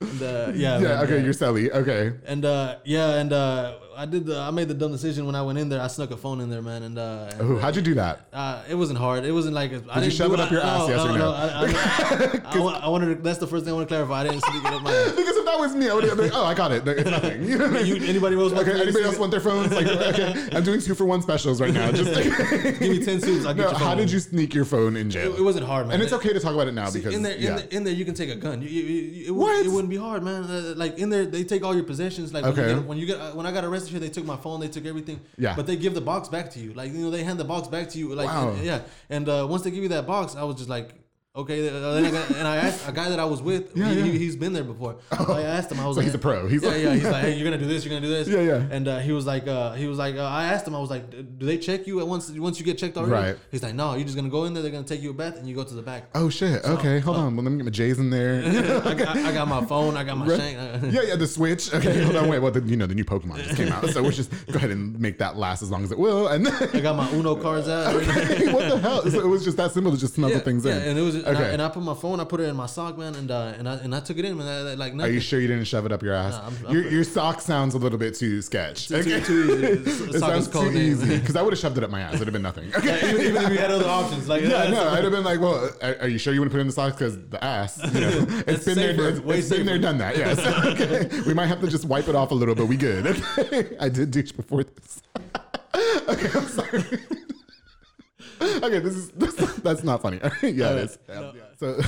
And, uh, yeah. yeah, man, okay, yeah. you're celly. Okay. And uh, yeah, and uh, I did the I made the dumb decision when I went in there. I snuck a phone in there, man, and uh, and, Ooh, how'd you do that? Uh, it wasn't hard. It wasn't like a, I you didn't shove it up your ass, yes or no? I, I, I, I, I wanted. To, that's the first thing I want to clarify. I didn't sneak it up my ass. Because if that was me, I would have been like, oh, I got it. It's nothing. You know what I You, anybody else? want Okay, anybody else want their phones? Like, okay, I'm doing two for one specials right now. Just like, Give me ten suits. I'll get no, how did you sneak your phone in jail? It, it wasn't hard, man. and it's okay to talk about it now See, because in there, yeah. in, the, in there, you can take a gun. You, you, you, it, What? It wouldn't be hard, man. Uh, like in there, they take all your possessions. Like when Okay. you get, when you get uh, when I got arrested here, they took my phone, they took everything. Yeah. But they give the box back to you. Like you know, they hand the box back to you. Like Wow. yeah. And uh, once they give you that box, I was just like. Okay, uh, then I got, and I asked a guy that I was with. Yeah, he, yeah. He, he's been there before. I asked him. I was So like, he's a pro. He's yeah, like- yeah. He's like, hey, you're gonna do this. You're gonna do this. Yeah, yeah. And uh, he was like, uh, he was like, uh, I asked him. I was like, do they check you at once? Once you get checked already? Right. He's like, no. You're just gonna go in there. They're gonna take you a bath, and you go to the back. Oh shit. Okay, hold on. Well, let me get my J's in there. I, got, I got my phone. I got my shank. uh, yeah, yeah, the Switch. Okay, hold on, wait. Well, the, you know, the new Pokemon just came out, so we'll just go ahead and make that last as long as it will. And then I got my Uno cards out. what the hell? So it was just that simple to just smuggle yeah, things yeah, in. and it was, and, I, and I put my phone. I put it in my sock, man, and uh, and I and I took it in, man. I- Like Are you sure you didn't shove it up your ass? I'm- I'm your, your sock sounds a little bit too sketch. Too- okay? too easy. it sounds too name. easy because I would have shoved it up my ass. It'd have been nothing. Okay. even, even if we had other options, like Yeah, no, I'd have been like, well, are, are you sure you want to put it in the socks? Because the ass, you know, it's It's been safer, there, it's, it's been there, done that. Yes. okay. We might have to just wipe it off a little, but we good. Okay. I did douche before this. okay, I'm sorry. okay, this is this, that's not funny. yeah, it is. Yeah, yeah. So,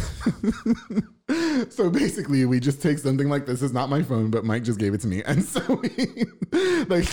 so basically, we just take something like this. Is not my phone, but Mike just gave it to me, and so we like.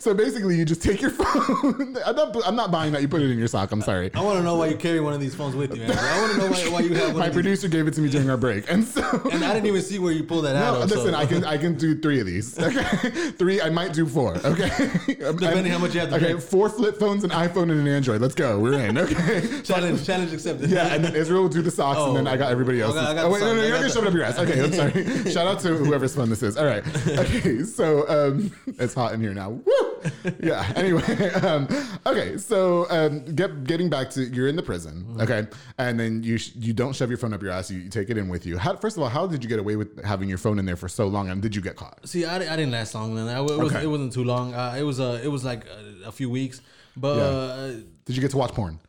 So basically, you just take your phone. I'm not. I'm not buying that. You put it in your sock. I'm sorry. I want to know why you carry one of these phones with you, Andrew. I want to know why, why you have one. My of these. producer gave it to me during our break, and so. And I didn't even see where you pulled that out. No, of, listen. so. I can I can do three of these. Okay, three. I might do four. Okay, Depending how much you have to Okay, drink. four flip phones, an iPhone, and an Android. Let's go. We're in. Okay. challenge, challenge accepted. Yeah, and then Israel will do the socks, and then Oh. I got everybody I else. got- I got oh wait, no, no, you're gonna shove it up your ass. Okay, I'm sorry. Shout out to whoever's phone this is. All right. Okay, so um, it's hot in here now. Woo! Yeah. Anyway, um, okay, so um, get, getting back to you're in the prison, Mm-hmm. okay, and then you sh- you don't shove your phone up your ass. You, you take it in with you. How, first of all, how did you get away with having your phone in there for so long, and did you get caught? See, I, I didn't last long, Then I, it, was, Okay. it wasn't too long. Uh, it was uh, it was like a, a few weeks, but Yeah. uh, Did you get to watch porn?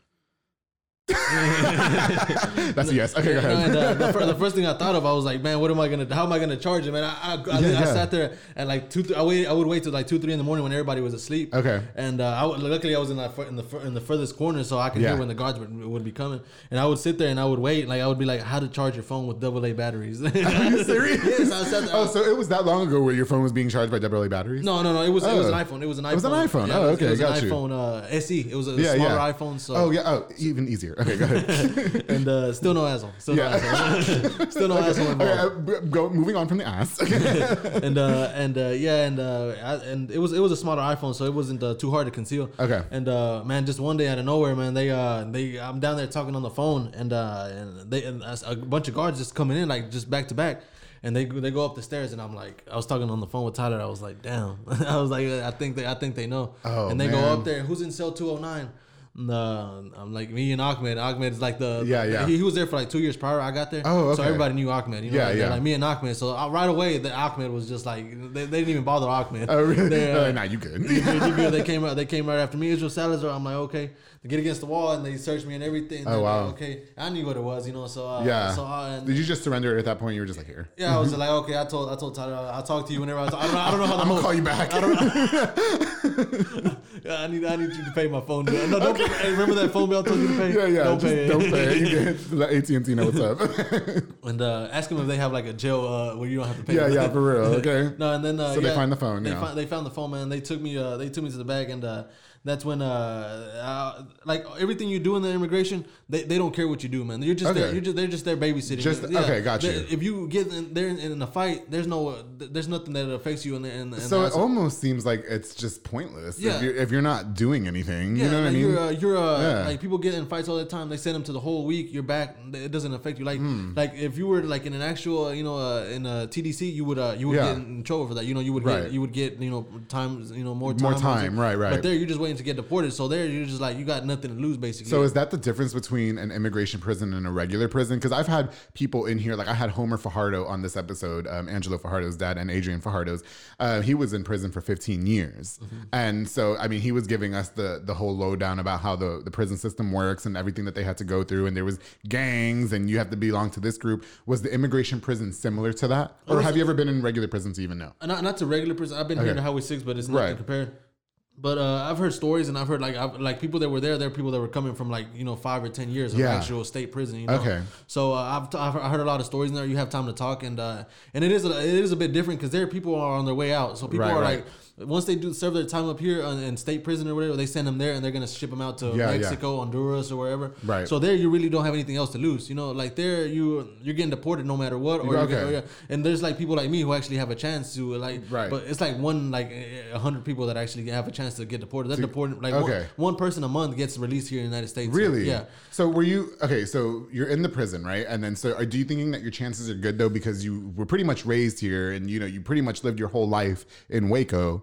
That's a yes. Okay, go ahead. and, uh, the, fir- the first thing I thought of, I was like, man, what am I gonna? How am I gonna charge him? And I, I, I, Yeah, I yeah. sat there at like two. Th- I wait. I would wait till like two, three in the morning when everybody was asleep. Okay. And uh, I would, luckily I was in that fir- in the fir- in the furthest corner, so I could Yeah. hear when the guards would, would be coming. And I would sit there and I would wait. Like I would be like, how to charge your phone with double A batteries? Are you serious? yes, I sat there. Oh, so it was that long ago where your phone was being charged by double A batteries? no, no, no. It was it was an Oh. iPhone. It was an iPhone. It was an iPhone. Oh, it was- okay, It was got an you. iPhone uh, SE. It was a Yeah, smaller iPhone. So Oh yeah. Oh, even easier. Okay, go ahead. and uh, still no asshole. Still Yeah. no asshole. still no asshole involved. okay, uh, go. Moving on from the ass. and uh, and uh, yeah, and uh, I, and it was it was a smaller iPhone, so it wasn't uh, too hard to conceal. Okay. And uh, man, just one day out of nowhere, man, they uh, they I'm down there talking on the phone, and uh, and they and a bunch of guards just coming in like just back to back. And they they go up the stairs, and I'm like, I was talking on the phone with Tyler. I was like, damn. I was like, I think they I think they know. Oh, and they go up there. Who's in cell 209? Uh, I'm like me and Ahmed. Ahmed is like the Yeah, yeah. He, he was there for like two years prior. I got there. Oh, So everybody knew Ahmed. You know, Yeah, like, yeah. Like me and Ahmed. So uh, right away, the Ahmed was just like they, they didn't even bother Ahmed. oh really? They, uh, Uh, nah, you good? they- they came out. They came right after me. Israel Salazar. I'm like, okay. They get against the wall and they searched me and everything. Oh, They're like, wow. okay, I knew what it was, you know. So uh, yeah. So uh, and, Did you just surrender at that point? You were just like here. yeah, I was like, okay. I told I told Tyler I'll talk to you whenever I. Talk. I don't know. I don't know how I'm gonna call you back. i Yeah, I need I need you to pay my phone bill. No, don't, hey, remember that phone bill I told you to pay? Yeah, yeah. Don't pay it. Don't pay it. You get let AT and T know what's up. and uh, ask them if they have like a jail uh, where you don't have to pay. yeah, yeah, for real. Okay. No, and then uh, So they yeah, find the phone, They, yeah. find, they found the phone, man. They took me. Uh, they took me to the bag, and uh, that's when uh, uh, like everything you do in the immigration, they, they don't care what you do, man. You're just there. You're just they're just there babysitting. Just- you. okay, got you. If you get in, there in, in a fight, there's no there's nothing that affects you in the. In, the- in So the it almost seems like it's just pointless Yeah. if, you're, if you're not doing anything. Yeah, you know what I mean. You're, uh, you're uh, Yeah. like people get in fights all the time. They send them to the whole week. You're back. It doesn't affect you. Like Hmm. like if you were like in an actual, you know, uh, in a TDC, you would uh, you would Yeah. get in trouble for that. You know, you would Right. get you would get you know time you know more time More time, right, right. But there, you're just waiting to get deported. So there, you're just like you got nothing to lose basically. So is that the difference between an immigration prison and a regular prison? Because I've had people in here, like I had Homer Fajardo on this episode, um, Angelo Fajardo's dad, and Adrian Fajardo's. Uh, he was in prison for 15 years, Mm-hmm. and so I mean, he was giving us the the whole lowdown about how the the prison system works and everything that they had to go through, and there was gangs, and you have to belong to this group. Was the immigration prison similar to that, or have you ever been in regular prisons? even know? Uh, not not to regular prison. I've been here Okay. in Highway Six, but it's nothing Right. compared. But uh, I've heard stories, and I've heard like I've, like people that were there. There are people that were coming from like you know five or ten years of Yeah. actual state prison. You know? Okay. So uh, I've, t- I've heard a lot of stories in there. You have time to talk, and uh, and it is a, it is a bit different because there are people are on their way out. So people Right, are right. like once they do serve their time up here on, in state prison or whatever, they send them there, and they're gonna ship them out to Yeah, yeah. Mexico, Honduras, or wherever. Right. So there, you really don't have anything else to lose. You know, like there, you you're getting deported no matter what. Or Okay. you're getting- or yeah. And there's like people like me who actually have a chance to like. Right. But it's like one like a hundred people that actually have a chance to get deported. They're deported like one- okay. one, person a month gets released here in the United States. Really? Yeah. So were you okay? So you're in the prison, right? And then so are do you thinking that your chances are good though because you were pretty much raised here and you know you pretty much lived your whole life in Waco?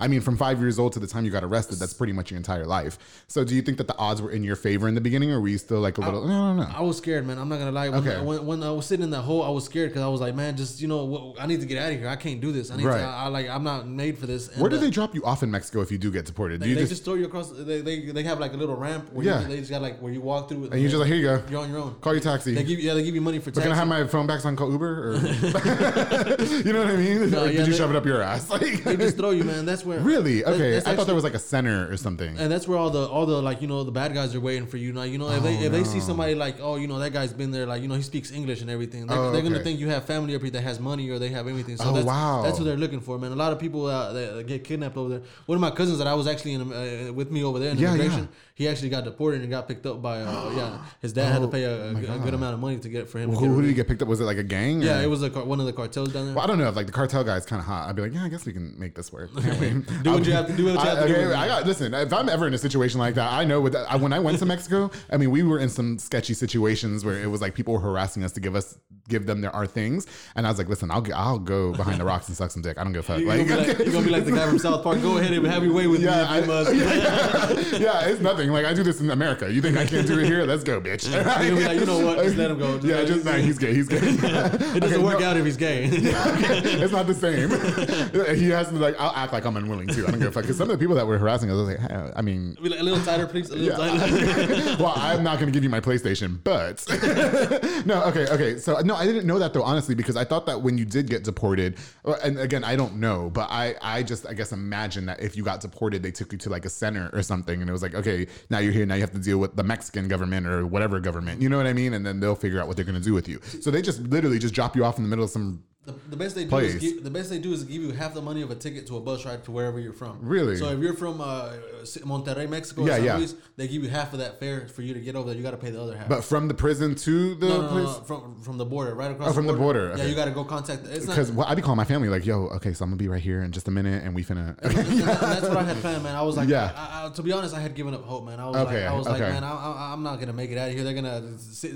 I mean, from five years old to the time you got arrested, that's pretty much your entire life. So do you think that the odds were in your favor in the beginning, or were you still like a little? no, no, no. I was scared, man. I'm not gonna lie. When, Okay. when, when I was sitting in that hole, I was scared because I was like, man, just you know, I need to get out of here. I can't do this. I need Right. to. I, I like. I'm not made for this. And, Where do uh, they drop you off in Mexico if you do get deported? Do They, you they just, just, throw you across. They, they, they have like a little ramp. Where Yeah. You, they just got like where you walk through. and you're just like, here you go, you're on your own. call your taxi. They give you, yeah, they give you money for but taxi. can I have my phone back so I can call Uber? Or you know what I mean? No, yeah, did you shove it up your ass? Like, they just throw you, man. That's where. really? Okay, I thought there was like a center or something. And that's where all the all the like you know the bad guys are waiting for you now. You know if they if they see somebody like oh you know that guy's been there like you know he speaks English and everything they're, Oh, they're gonna think you have family up here that has money or they have everything. So Oh, that's, wow. that's what they're looking for, man. A lot of people uh, that get kidnapped over there. One of my cousins that I was actually in uh, with me over there in Yeah, immigration, yeah. he actually got deported and got picked up by uh, yeah his dad had to pay a, a, a good amount of money to get for him. to Who, who did he get picked up? Was it like a gang? Yeah, or- it was a, one of the cartels down there. Well, I don't know if like the cartel guy is kind of hot. I'd be like, yeah, I guess we can make this work. Do what you have to- do what you I, have to do. okay, I got listen. If I'm ever in a situation like that, I know with that, I, when I went to Mexico. I mean, we were in some sketchy situations where it was like people were harassing us to give us give them their our things, and I was like, listen, I'll I'll go behind the rocks and suck some dick. I don't give a fuck. You're gonna, be like, you're gonna be like the guy from South Park. Go ahead and have your way with Yeah, me. I, must. yeah, yeah, it's nothing. Like I do this in America. You think I can't do it here? Let's go, bitch. Like, you know what? Just let him go. Just yeah, just nah, he's gay. He's gay. It doesn't work out if he's gay. it's not the same. he has to be like. I'll act like I'm unwilling to. I don't give a fuck. Because some of the people that were harassing us, I was like, hey, I mean, Be like, a little tighter, please. A little Yeah. tighter. well, I'm not going to give you my PlayStation, but no, okay, okay. So no, I didn't know that though, honestly, because I thought that when you did get deported, uh, and again, I don't know, but I, I just, I guess, imagine that if you got deported, they took you to like a center or something, and it was like, okay, now you're here, now you have to deal with the Mexican government or whatever government, you know what I mean? And then they'll figure out what they're going to do with you. So they just literally just drop you off in the middle of some. The, the best they do Place. is give, the best they do is give you half the money of a ticket to a bus ride to wherever you're from. Really? So if you're from uh, Monterrey, Mexico, Yeah, San yeah. Luis, they give you half of that fare for you to get over there. You got to pay the other half. But from the prison to the no, no, no, place. from from the border, right across. Oh, from the border, Yeah, okay. you got to go contact. Because well, I be calling my family like, "Yo, okay, so I'm gonna be right here in just a minute, and we finna." and, that- and that's what I had planned, man. I was like, Yeah. I, I, to be honest, I had given up hope, man. I was Okay, like, I was okay. like, man, I, I, I'm not gonna make it out of here. They're gonna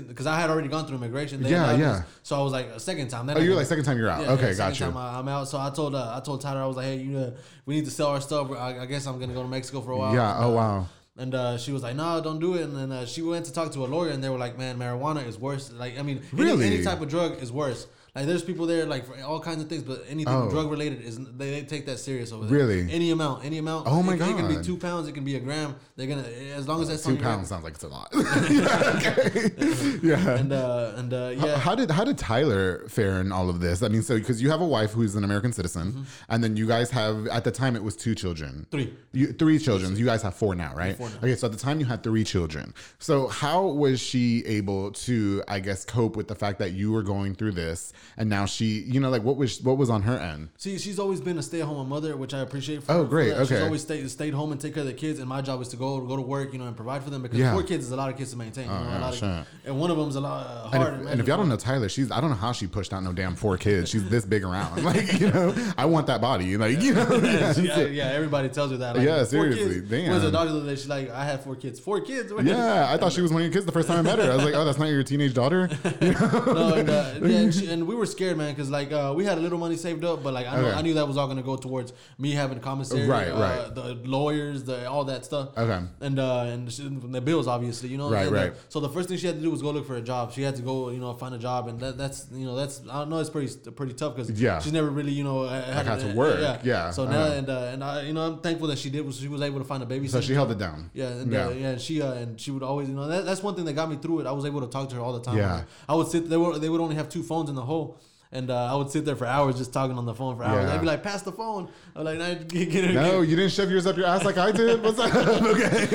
because I had already gone through immigration. They Yeah, yeah. So I was like, a second time. Oh, you're like second time you're out. Yeah, okay, yeah, got you. I, I'm out. So I told uh, I told Tyler I was like, hey, you know, we need to sell our stuff. I, I guess I'm gonna go to Mexico for a while. Yeah. Oh wow. And uh, she was like, "No, don't do it." And then uh, she went to talk to a lawyer, and they were like, "Man, marijuana is worse. Like, I mean, any- Really? any, type of drug is worse. Like there's people there like for all kinds of things, but anything Oh. drug related is they, they take that serious over there. Really? Any amount, any amount. Oh my it, It can be two pounds. It can be a gram. They're gonna as long as that's Two pounds sounds like it's a lot. yeah, yeah. And uh and uh How- yeah. How did how did Tyler fare in all of this? I mean, so because you have a wife who's an American citizen, and then you guys have at the time it was two children, Mm-hmm. Three. you, three children. You guys have four now, right? Four now. Okay, so at the time you had three children. So how was she able to, I guess, cope with the fact that you were going through this, and now she, you know, like what was what was on her end? See, she's always been a stay-at-home mother, which I appreciate. For Oh, great, that. She's okay. always stayed stayed home and take care of the kids, and my job is to go go to work, you know, and provide for them because Yeah. Oh, four kids is a lot of kids to maintain. You know, yeah, a lot sure. of, and one of them's a lot uh, And hard. if, and if y'all don't know Tyler, she's I don't know how she pushed out no damn four kids. She's this big around, like you know. I want that body, like you know. yeah, Yeah, yeah, yeah, everybody tells her that. Like, Yeah, seriously, damn. Was a the other? She's like, I had four kids. Four kids. Yeah, I thought she was one of your kids the first time I met her. I was like, oh, that's not your teenage daughter. no, and, uh, yeah, and, she, and we were scared, man, because like uh, we had a little money saved up, but like I, know, Okay. I knew that was all gonna go towards me having a commissary, Right, uh, right. the lawyers, the all that stuff. Okay. and uh, and she- the bills, obviously, you know. Right, and, right. so the first thing she had to do was go look for a job. She had to go, you know, find a job, and that, that's you know that's I don't know it's pretty pretty tough because Yeah. she's never really you know had, had to work, yeah, yeah. So I now and uh, and I you know I'm thankful that she did was she was able to find a babysitter. So she held it down. Yeah, and Yeah. yeah, uh, yeah, and she uh, and she would always, you know, that, that's one thing that got me through it. I was able to talk to her all the time. Yeah. I would sit. They would they would only have two phones in the hole, and uh, I would sit there for hours just talking on the phone for hours. Yeah. I'd be like, "Pass the phone." I'm like, "Nah, get, get her." No, you didn't shove yours up your ass like I did. What's up? okay,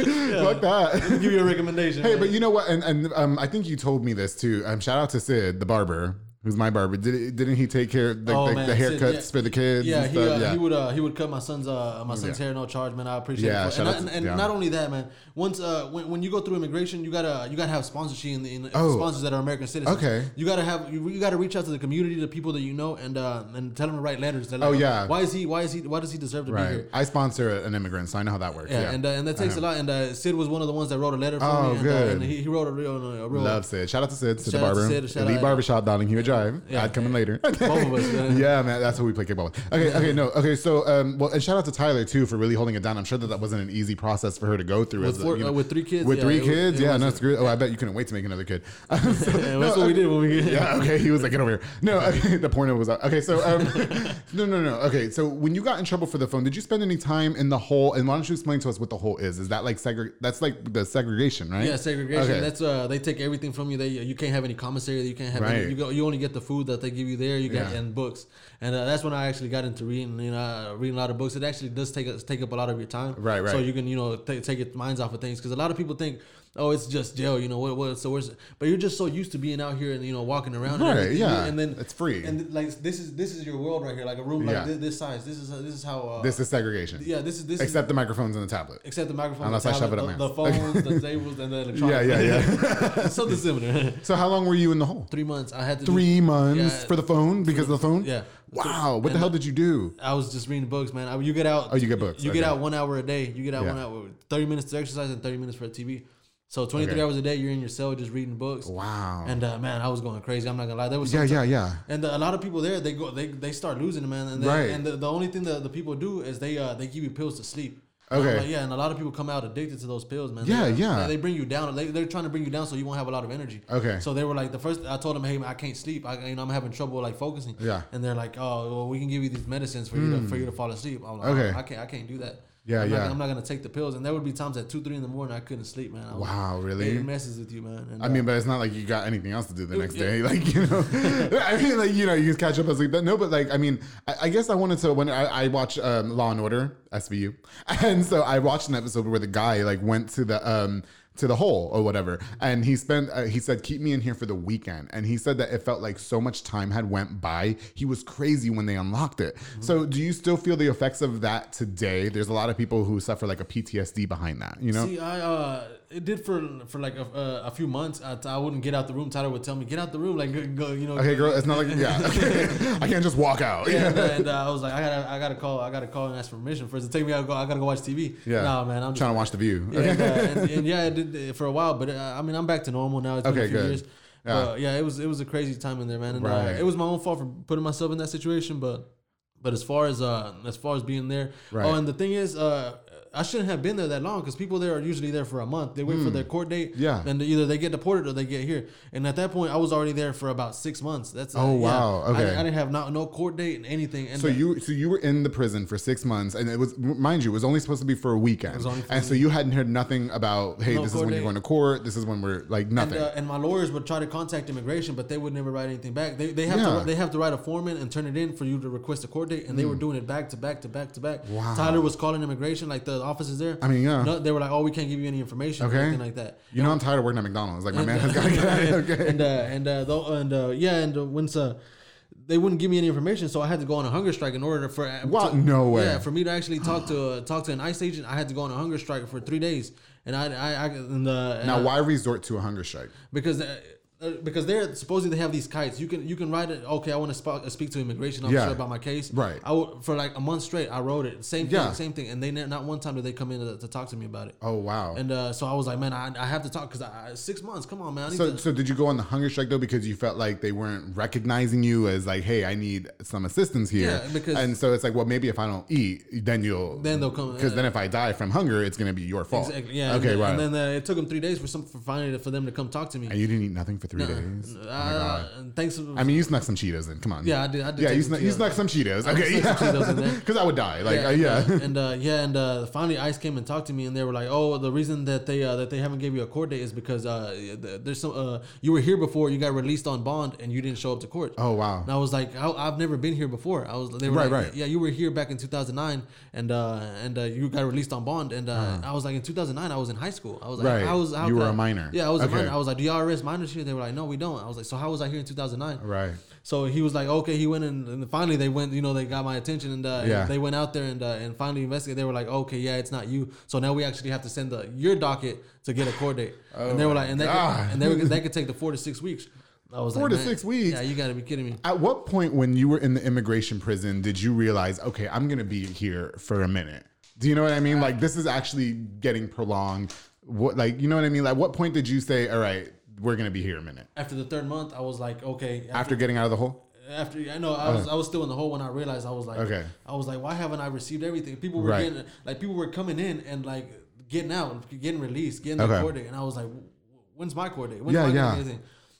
fuck that. give you a recommendation. Hey, man. but you know what? And and um, I think you told me this too. Um, shout out to Sid, the barber, who's my barber. Did didn't he take care of the, Oh, the, the haircuts yeah. for the kids? Yeah, and he, uh, yeah. he would uh, he would cut my son's uh, my son's Yeah. hair no charge, man. I appreciate Yeah, it. And, out and, to- and yeah. not only that, man. Once uh, when, when you go through immigration, you gotta you gotta have sponsorship in the in, Oh. sponsors that are American citizens. Okay. You gotta have you, you gotta reach out to the community, the people that you know, and uh, and tell them to write letters. They're like, Oh, yeah. Why is he Why is he Why does he deserve to be here? I sponsor an immigrant, so I know how that works. Yeah, and uh, and that takes a lot. And uh, Sid was one of the ones that wrote a letter for Oh, me. And, good. And he, he wrote a real, a real Love Sid. Shout out to Sid, Sid the Shout out to barber. Sid, Elite barbershop, Darling Hewitt Drive. Yeah. I'd come in later. Both of us, man. yeah, man, that's what we play kickball with. Okay, okay, no, okay. So, um, well, and shout out to Tyler too for really holding it down. I'm sure that that wasn't an easy process for her to go through. With as a, you know- uh, with three kids, With yeah, three it kids, it yeah, was- no, screw. Oh, I bet you couldn't wait to make another kid. So- no, that's what we did when we. yeah, okay. He was like, get over here. No, okay, the porno was out. Okay, so um, no, no, no. Okay, so when you got in trouble for the phone, did you spend any time in the hole? And why don't you explain to us what the hole is? Is that like segre? That's like the segregation, right? Yeah, segregation. Okay. That's uh, they take everything from you. They you can't have any commissary. You can't have. Right. Any, you go. You only get the food that they give you there. You get Yeah. and books. And uh, that's when I actually got into reading. You know, uh, reading a lot of books. It actually does take take up a lot of your time. Right, right. So you can you know take take your minds off of things because a lot of people think. Oh, it's just jail, you know what? What? So where's? But you're just so used to being out here and you know walking around, Right, And yeah. and then It's free. And like this is this is your world right here, like a room like Yeah. this, this size. This is this is how. Uh, This is segregation. yeah, this is this is Except the microphones and the tablet. except the microphone, Unless the I shove it up the, the phones, the tables, and the electronics. Yeah, yeah, yeah. Something similar. so how long were you in the hole? Three months. I had to do- Three months Yeah. for the phone because of the phone. Yeah. Wow. What the hell did you do? I was just reading books, man. I, you get out. Oh, you get books, You get out one hour a day. You get out Yeah. one hour, thirty minutes to exercise and thirty minutes for a TV. So twenty three Okay. hours a day, you're in your cell just reading books. Wow. And uh, man, I was going crazy. I'm not gonna lie. There was yeah, yeah, yeah. And a lot of people there, they go, they they start losing it, man. And they, Right. And the, the only thing that the people do is they uh they give you pills to sleep. Okay. like, yeah, and a lot of people come out addicted to those pills, man. Yeah, They, uh, yeah. They, they bring you down. They, they're trying to bring you down so you won't have a lot of energy. Okay. So they were like, the first I told them, hey, man, I can't sleep. I, you know, I'm having trouble like focusing. Yeah. And they're like, oh, well, we can give you these medicines for you to for you to fall asleep. I'm like, Okay. I can't, I can't do that. Yeah, I'm yeah. Not, I'm not gonna take the pills. And there would be times at two, three in the morning I couldn't sleep, man. I was- Wow, really? It messes with you, man. And, I uh, mean, but it's not like you got anything else to do the next yeah. day. Like, you know, I mean, like, you know, you catch up and sleep. But no, but like, I mean, I, I guess I wanted to, when I, I watch um, Law and Order, SVU. And so I watched an episode where the guy like went to the, um, to the hole or whatever. And he spent uh, he said keep me in here for the weekend. And he said that it felt like so much time had went by he was crazy when they unlocked it. So do you still feel the effects of that today? There's a lot of people who suffer like a ptsd behind that you know? See, I uh, it did for for like a, uh, a few months. I, I wouldn't get out the room. Tyler would tell me, "Get out the room," like go, you know. okay girl it's not like yeah i can't just walk out Yeah, and, uh, and, uh, I was like, I gotta, I gotta call, I gotta call and ask permission first. To take me out, go, I gotta go watch TV. Yeah. no, man, I'm just, trying to watch the view Yeah, and, uh, and, and yeah, it did for a while, but uh, I mean, I'm back to normal now. It's been Okay, a few good. years. Yeah. But yeah, it was it was a crazy time in there, man. And uh, Right. it was my own fault for putting myself in that situation, but but as far as uh as far as being there, Right. oh, and the thing is, uh, I shouldn't have been there that long because people there are usually there for a month. They wait for their court date. Hmm. Yeah. and either they get deported or they get here. And at that point, I was already there for about six months. That's Oh, yeah. wow. I- Okay. I, didn't have no, no court date and anything. And So the- you so you were in the prison for six months, and it was mind you, it was only supposed to be for a weekend, was only for and a so you hadn't heard nothing about hey, No this is when you're going to court, this is when we're like And, nothing. uh, and my lawyers would try to contact immigration, but they would never write anything back. They, they have Yeah. to they have to write a form in and turn it in for you to request a court date, and they were doing it back to back to back to back. Hmm. Wow. Tyler was calling immigration, like the offices there. I mean, yeah. No, they were like, "Oh, we can't give you any information or Okay. anything like that." you know, I'm tired of working at McDonald's. Like my man has got to get out. of here, Okay. and uh, and uh, though, and uh, yeah, and uh, once uh, they wouldn't give me any information, so I had to go on a hunger strike in order for uh, What? to- No way. Yeah, for me to actually talk to uh, talk to an ICE agent, I had to go on a hunger strike for three days, and I I, I and, uh, and now, I- why resort to a hunger strike? because. Uh, uh, because they're supposedly they have these kites. You can you can write it. Okay, I want to sp- speak to immigration officer Yeah. about my case. Right. I would, for like a month straight. I wrote it. Same thing. Yeah. Same thing. And they not one time did they come in to, to talk to me about it. Oh wow. And uh, so I was like, man, I, I have to talk because I, I- six months. Come on, man. So, to, so did you go on the hunger strike though because you felt like they weren't recognizing you as like, hey, I need some assistance here? Yeah, because- and so it's like, well, maybe if I don't eat, then you'll Then they'll come- because then if I die from hunger, it's gonna be your fault. Exactly. Yeah. Okay. and, right. And then uh, it took them three days for some for finally for them to come talk to me. and you didn't eat nothing for three days. Oh my Uh, god. and thanks. I mean, you snuck some Cheetos in. Come on. Yeah, I did- I did yeah, you snuck, you snuck some Cheetos. I Okay. snuck some Cheetos in there. Because I would die. Like, yeah. and, yeah. uh, and uh, yeah, and uh, finally ICE came and talked to me, and they were like, "Oh, the reason that they uh, that they haven't gave you a court date is because uh, there's some uh, you were here before, you got released on bond, and you didn't show up to court." oh wow. And I was like, I, I've never been here before. I was, they were Right, like, right. yeah, you were here back in 2009, and uh, and uh, you got released on bond, and uh, I was like, in 2009, I was in high school. I was like, Uh-huh. Right. how was how You were I- a minor. Yeah, I was Okay. a minor. I was like, do y'all arrest minors here? They were like, no, we don't. I was like, so how was I here in 2009? Right. So he was like, okay, he went in, and finally they went, you know, they got my attention, and, uh, Yeah. and they went out there and uh, and finally investigated. They were like, okay, yeah, it's not you. So now we actually have to send the your docket to get a court date. and they were like, and they could, Oh and they were, could take the four to six weeks. I was Four like, to six weeks? Yeah, you got to be kidding me. At what point when you were in the immigration prison did you realize, okay, I'm gonna be here for a minute? Do you know what I mean? Like this is actually getting prolonged. What like you know what I mean? Like what point did you say, all right, we're gonna be here a minute? After the third month, I was like, okay. After getting out of the hole? after I know I was I was still in the hole when I realized I was like Okay. I was like why haven't I received everything people were Right. getting like people were coming in and like getting out getting released getting Okay. their court date and I was like when's my court date when's Yeah, my yeah.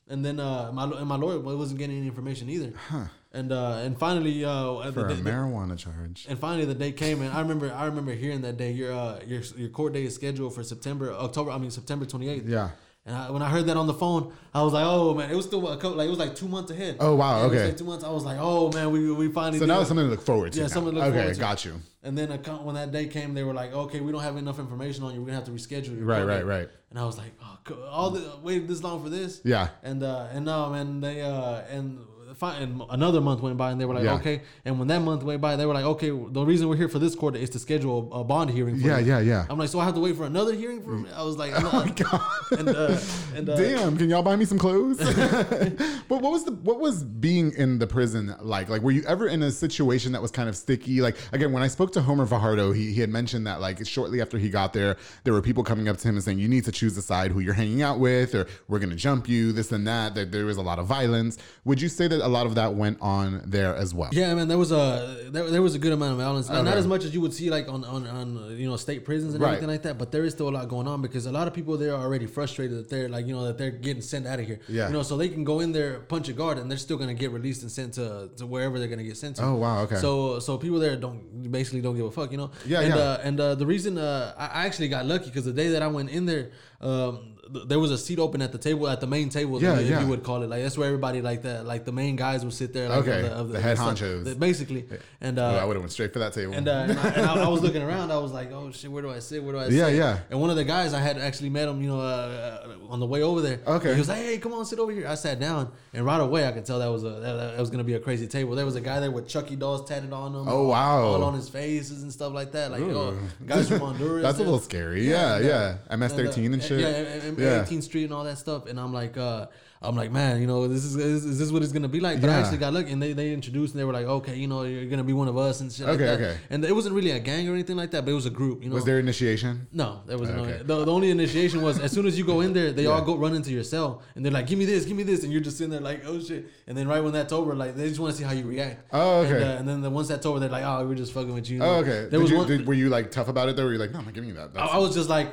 and then uh my and my lawyer wasn't getting any information either huh and uh and finally uh For the, a the- marijuana charge. and finally the day came and I remember I remember hearing that day your uh your your court date is scheduled for September October I mean September 28th Yeah. And I, when I heard that on the phone, I was like, "Oh man!" It was still a couple, like it was like two months ahead. Oh, wow, Yeah, it was okay. like two months. I was like, "Oh man, we we finally." So now it's something to look forward to. Yeah, now. something to look okay, forward to. got you. And then when that day came, they were like, "Okay, we don't have enough information on you. We're gonna have to reschedule you." Right, right, right. And I was like, "Oh, all the waited this long for this?" Yeah. And uh, and no, man, they uh, and. Fi- And another month went by, and they were like, Yeah. "Okay." And when that month went by, they were like, "Okay." The reason we're here for this court is to schedule a, bond hearing. For Yeah, you." yeah, yeah. I'm like, so I have to wait for another hearing for me? I was like, "Oh my god!" And uh, and uh, Damn, can y'all buy me some clothes? but what was the what was being in the prison like? Like, were you ever in a situation that was kind of sticky? Like, again, when I spoke to Homer Fajardo, he, he had mentioned that like shortly after he got there, there were people coming up to him and saying, "You need to choose a side who you're hanging out with, or we're gonna jump you." This and that. That there was a lot of violence. Would you say that a lot of that went on there as well? Yeah, man, there was a there, there was a good amount of violence. Not- Not as much as you would see like on on, on you know state prisons and Right. everything like that, but there is still a lot going on because a lot of people there are already frustrated that they're like you know that they're getting sent out of here. Yeah. you know, so they can go in there punch a guard and they're still gonna get released and sent to, to wherever they're gonna get sent to. Oh, wow, okay. So so people there don't basically don't give a fuck, you know. Yeah, and, yeah. Uh, and uh, the reason uh, I actually got lucky because the day that I went in there, um, there was a seat open at the table at the main table. Yeah, if yeah. you would call it like that's where everybody like that like the main guys would sit there. Like, Okay, of the head honchos. the- basically. And Oh, I uh, would have went straight for that table. and, uh, and, I, and I, I was looking around. I was like, "Oh shit, where do I sit? Where do I sit?" Yeah, yeah. And one of the guys I had actually met him, you know, uh, uh, on the way over there. Okay. He was like, "Hey, come on, sit over here." I sat down, and right away I could tell that was a that, that was gonna be a crazy table. There was a guy there with Chucky dolls tatted on him. Oh, wow. All on his faces and stuff like that. Like, oh, guys from Honduras. That's a little scary. Yeah, and, yeah. uh, MS13 and, uh, shit. Yeah, Yeah. 18th Street and all that stuff. And I'm like, uh, I'm like, man, you know, this is is, is this what it's gonna be like? But I actually got lucky, and they, they introduced, and they were like, okay, you know, you're gonna be one of us and shit. like Okay, that. okay. And it wasn't really a gang or anything like that, but it was a group. You know, Was there initiation? no, there was Okay. no. The, the only initiation was as soon as you go in there, they all go run into your cell, and they're like, "Give me this, give me this," and you're just sitting there like, "Oh shit!" And then right when that's over, like they just want to see how you react. Oh, okay. And, uh, and then the, once that's over, they're like, "Oh, we're just fucking with you." Oh, okay. There Did was you, one. did, were you like tough about it though? Were you like, no, I'm not giving you that? I, I was just like,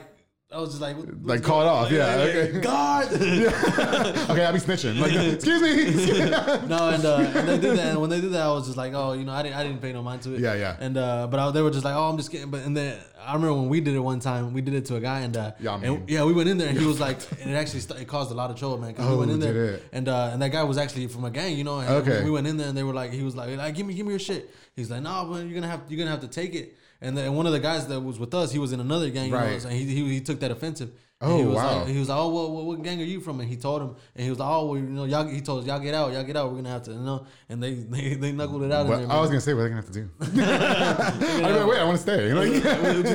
I was just like, what- Like, what's call it going- off, yeah, like, okay. guard. okay, I'll be snitching. Like, excuse me. no, and, uh, and they did that. And when they did that, I was just like, oh, you know, I didn't, I didn't pay no mind to it. Yeah, yeah. And uh, but I, they were just like, oh, I'm just kidding. But and then I remember when we did it one time, we did it to a guy, and uh, Yeah, I and yeah, we went in there, and he was like, and it actually st- it caused a lot of trouble, man. Cause Oh, we went in there, and uh, and that guy was actually from a gang, you know. And Okay. We went in there, and they were like, he was like, like, give me, give me your shit. He's like, no, but you're gonna have, you're gonna have to take it. And then one of the guys that was with us, he was in another gang, Right. know, and he, he he took that offensive. Oh, he was wow. Like, he was like, oh, well, what, what gang are you from? And he told him, and he was like, oh, well, you know, y'all. He told us, y'all get out, y'all get out. We're gonna have to, you know. And they they, they knuckled it out in there. I was gonna say, what are they gonna have to do? I'd like, wait, I want to stay. You think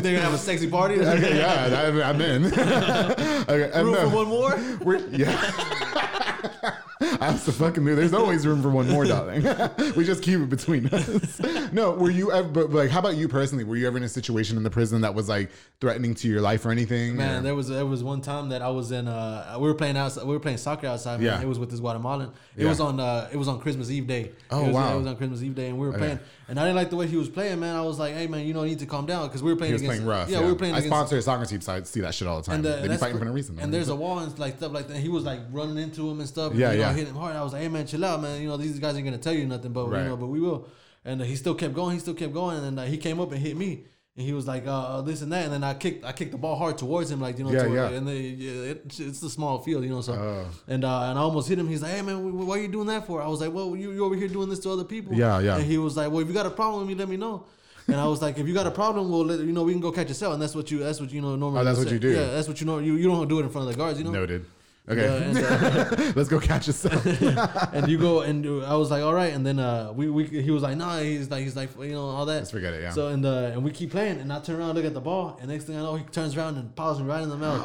they're gonna have a sexy party? okay, yeah, I, I'm in. okay, Room for one more? we're- yeah. Absolutely. There's always room for one more, darling. we just keep it between us. No, were you ever, but like, how about you personally? Were you ever in a situation in the prison that was like threatening to your life or anything? Man, Or- there was there was one time that I was in. Uh, we were playing outside. We were playing soccer outside. Man. Yeah. It was with this Guatemalan. It Yeah. was on. Uh, it was on Christmas Eve day. Oh, it was, wow. It was on Christmas Eve day, and we were playing. And I didn't like the way he was playing, man. I was like, hey, man, you don't need to calm down because we were playing. he was against, playing rough. Yeah, we were playing. I against, sponsor a soccer team, so I see that shit all the time. And, uh, they be fighting for no reason. Man. And there's a wall and like stuff like that. He was like running into him and stuff. Yeah, you know, yeah. Hitting him hard. I was like, hey man, chill out, man. You know these guys ain't gonna tell you nothing, but Right. you know, but we will. And uh, he still kept going. He still kept going, and uh, he came up and hit me. And he was like, uh, this and that, and then I kicked, I kicked the ball hard towards him, like you know, Yeah, toward- yeah. And they, yeah, it, it's a small field, you know, so. Oh. And uh, and I almost hit him. He's like, hey man, wh- why are you doing that for? I was like, well, you you over here doing this to other people. Yeah, yeah. And he was like, well, if you got a problem with me, let me know. And I was like, if you got a problem, well, let, you know, we can go catch a cell, and that's what you, that's what you know normally. Oh, that's what say. you do. Yeah, that's what you know. You, you don't do it in front of the guards, you know. Noted. Yeah, Okay, and, uh, let's go catch yourself. and you go and I was like, all right, and then uh, we, we he was like, nah, he's like he's like you know all that. Let's forget it, yeah. So and uh, and we keep playing, and I turn around, look at the ball, and next thing I know, he turns around and paws me right in the mouth.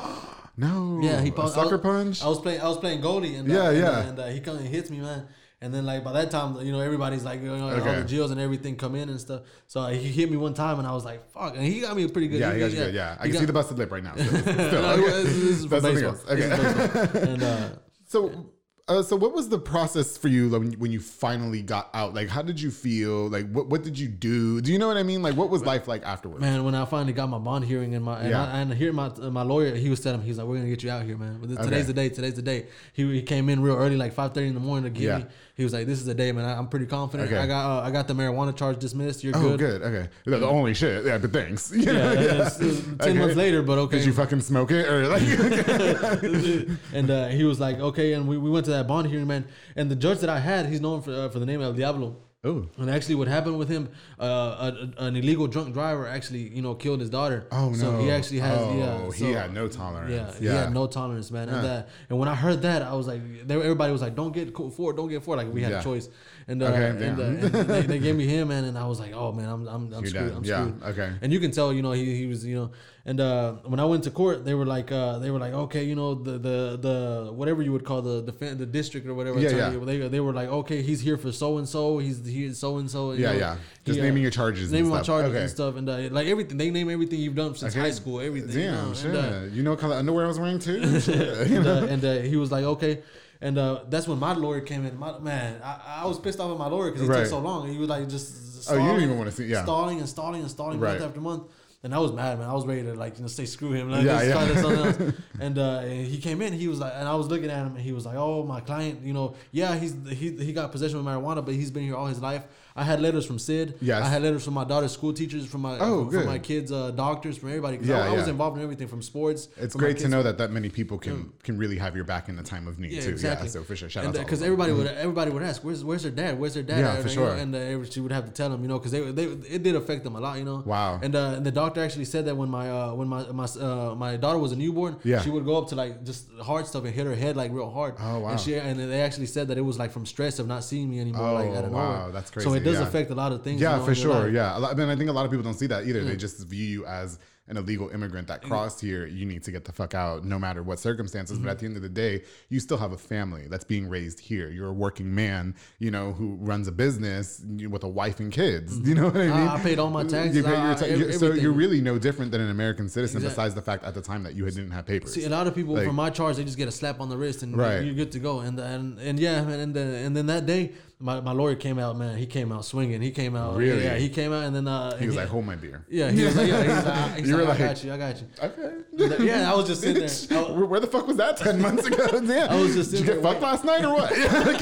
no. Yeah, he a paused. sucker I was, punch. I was playing. I was playing goalie, and uh, Yeah, and, yeah. uh, and uh, he comes and hits me, man. And then like by that time, you know, everybody's like, you know, all the jails and everything come in and stuff. So uh, he hit me one time, and I was like, fuck, and he got me a pretty good. yeah, he, got you good. Yeah, I can got- see the busted lip right now. Still, still, No, okay. this is- from baseball. Okay. and uh, So, uh, so what was the process for you when, when you finally got out? Like, how did you feel? Like, what what did you do? Do you know what I mean? Like, what was life like afterwards? Man, when I finally got my bond hearing and my and, Yeah. I, and here my my lawyer, he was telling me he's like, we're gonna get you out here, man. But this- today's Okay. the day. Today's the day. He, he came in real early, like five thirty in the morning to get Yeah. me. He was like, this is the day, man. I, I'm pretty confident. Okay. I got uh, I got the marijuana charge dismissed. You're Oh, good. good. Okay, the, the only shit. Yeah, but thanks. Yeah, it's ten Okay. months later, but okay. Did you fucking smoke it or like? and uh, he was like, okay, and we, we went to that bond hearing, man. And the judge that I had, he's known for uh, for the name El Diablo. oh, And actually, what happened with him, uh, a, an illegal drunk driver actually, you know, killed his daughter. oh no. So he actually has, Oh, yeah. he had no tolerance. Yeah, Yeah, he had no tolerance, man. And that, and when I heard that, I was like, everybody was like, "Don't get four, don't get four. Like we had Yeah. a choice, and uh, Okay, and, uh, and they, they gave me him, man, and I was like, "Oh man, I'm I'm, I'm screwed. I'm Yeah, screwed." okay. And you can tell, you know, he, he was, you know, and uh, when I went to court, they were like, uh, they were like, okay, you know, the the the whatever you would call the defense, the district or whatever. Yeah, attorney, yeah. They they were like, okay, he's here for so and so. He's he's so and so. Yeah, yeah. Just naming your charges and naming my charges Okay. and stuff, and uh, like everything. They name everything you've done since Okay. high school. Everything. you Damn, know, shit. and, uh, you know what color underwear I was wearing too? And, and uh, he was like, okay. And uh, that's when my lawyer came in. My, man, I, I was pissed off at my lawyer because he Right. took so long. He was like just Oh, you didn't even wanna see- yeah. stalling and stalling and stalling Right. month after month. And I was mad, man. I was ready to like you know say screw him. Like, Yeah, yeah. something else. And uh, and he came in. He was like, and I was looking at him, and he was like, "Oh, my client, you know, yeah, he's he he got possession of marijuana, but he's been here all his life. I had letters from Sid. Yes. I had letters from my daughter's school teachers, from my Oh, from, good. from my kids' uh, doctors, from everybody. Yeah, I, I was involved in everything from sports. It's great to know that that many people can can really have your back in the time of need yeah, too. exactly. Yeah, so for sure. Shout out to all because everybody would everybody would ask, "Where's where's their dad? Where's their dad?" Yeah, at?" for sure. And uh, she would have to tell them, you know, because they, they it did affect them a lot, you know. Wow. And uh, and the doctor actually said that when my uh, when my my uh, my daughter was a newborn, Yeah. she would go up to like just hard stuff and hit her head like real hard. Oh, wow. And she and they actually said that it was like from stress of not seeing me anymore, like Oh, out of wow, that's So crazy, it does yeah. affect a lot of things. Yeah, you know, for sure. Yeah, a lot, I mean, I think a lot of people don't see that either. They mm. just view you as an illegal immigrant that mm. crossed here, you need to get the fuck out no matter what circumstances. But at mm-hmm. the end of the day, you still have a family that's being raised here. You're a working man, you know, who runs a business with a wife and kids. You mm-hmm. know what I ah, mean? I paid all my taxes, You pay your I- ta- ev- you- so you're really no different than an American citizen, Exact- besides the fact at the time that you didn't have papers. See, a lot of people Like- from my charge, they just get a slap on the wrist and Right. you're good to go. And and and yeah, and then and then that day, my, my lawyer came out. Man, he came out swinging. He came out. Really? Yeah, he came out and then uh, he was like, "Hold my beer." yeah, he was like, yeah, he was like, he's You were like, I got you, I got you. Okay. Yeah, I was just sitting there. I- where, the fuck was that ten months ago? Damn. I was just Did you sitting get there fucked last night or what?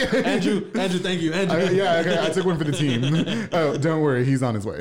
okay. Andrew, Andrew, thank you, Andrew. I- yeah, okay. I took one for the team. oh, don't worry, he's on his way.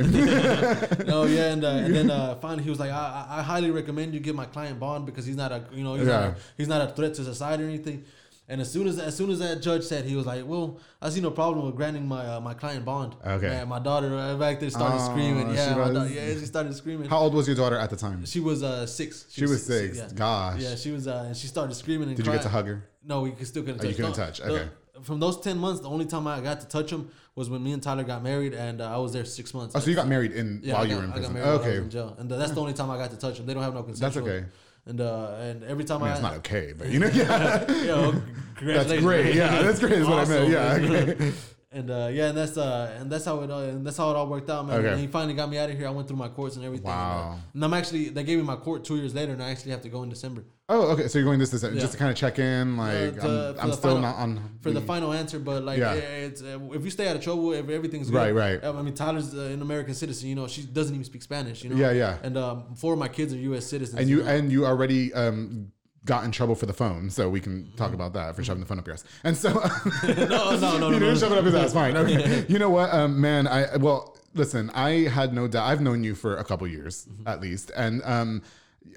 No, yeah, and uh, and then uh, finally he was like, I, I I highly recommend you give my client bond because he's not a you know he's, not, Yeah. a, he's not a threat to society or anything. And as soon as as soon as that judge said, he was like, "Well, I see no problem with granting my uh, my client bond." Okay. Man, my daughter uh, back there started Oh, screaming. she Yeah, my was- da- yeah, she started screaming. How old was your daughter at the time? she was uh six. She was six. yeah. Gosh. Yeah, she was, uh, and she started screaming and Did you get to hug her? No, we still couldn't Oh, touch. you couldn't No, touch, the- okay. from those ten months, the only time I got to touch him was when me and Tyler got married, and uh, I was there six months. Oh, so you got married in Yeah, while I you were in got prison. married while I was Okay. in jail, and that's the only time I got to touch them. They don't have no consent. That's okay. And uh, and every time I I, mean, it's not okay, but you know, yeah. you know, That's great. Yeah, that's great. Is what I meant. Yeah. Okay. And uh, yeah, and that's uh, and that's how it uh, and that's how it all worked out, man. Okay. And he finally got me out of here. I went through my courts and everything. Wow. And, uh, and I'm actually they gave me my court two years later, and I actually have to go in December Oh, okay. So you're going this December Yeah. just to kind of check in, like to- I'm, I'm still final- not on for the final answer. But like, Yeah. it's uh, if you stay out of trouble, if everything's good, Right, right. I mean, Tyler's uh, an American citizen. You know, she doesn't even speak Spanish. You know. Yeah, yeah. And um, four of my kids are U.S. citizens. and you know? and you already um got in trouble for the phone, so we can Mm-hmm. talk about that for shoving the phone up your ass. And so no, no, no, no, you didn't no. shove it up his ass. Fine. Okay. you know what, um, man? I well, listen. I had no doubt. I've known you for a couple years Mm-hmm. at least, and um,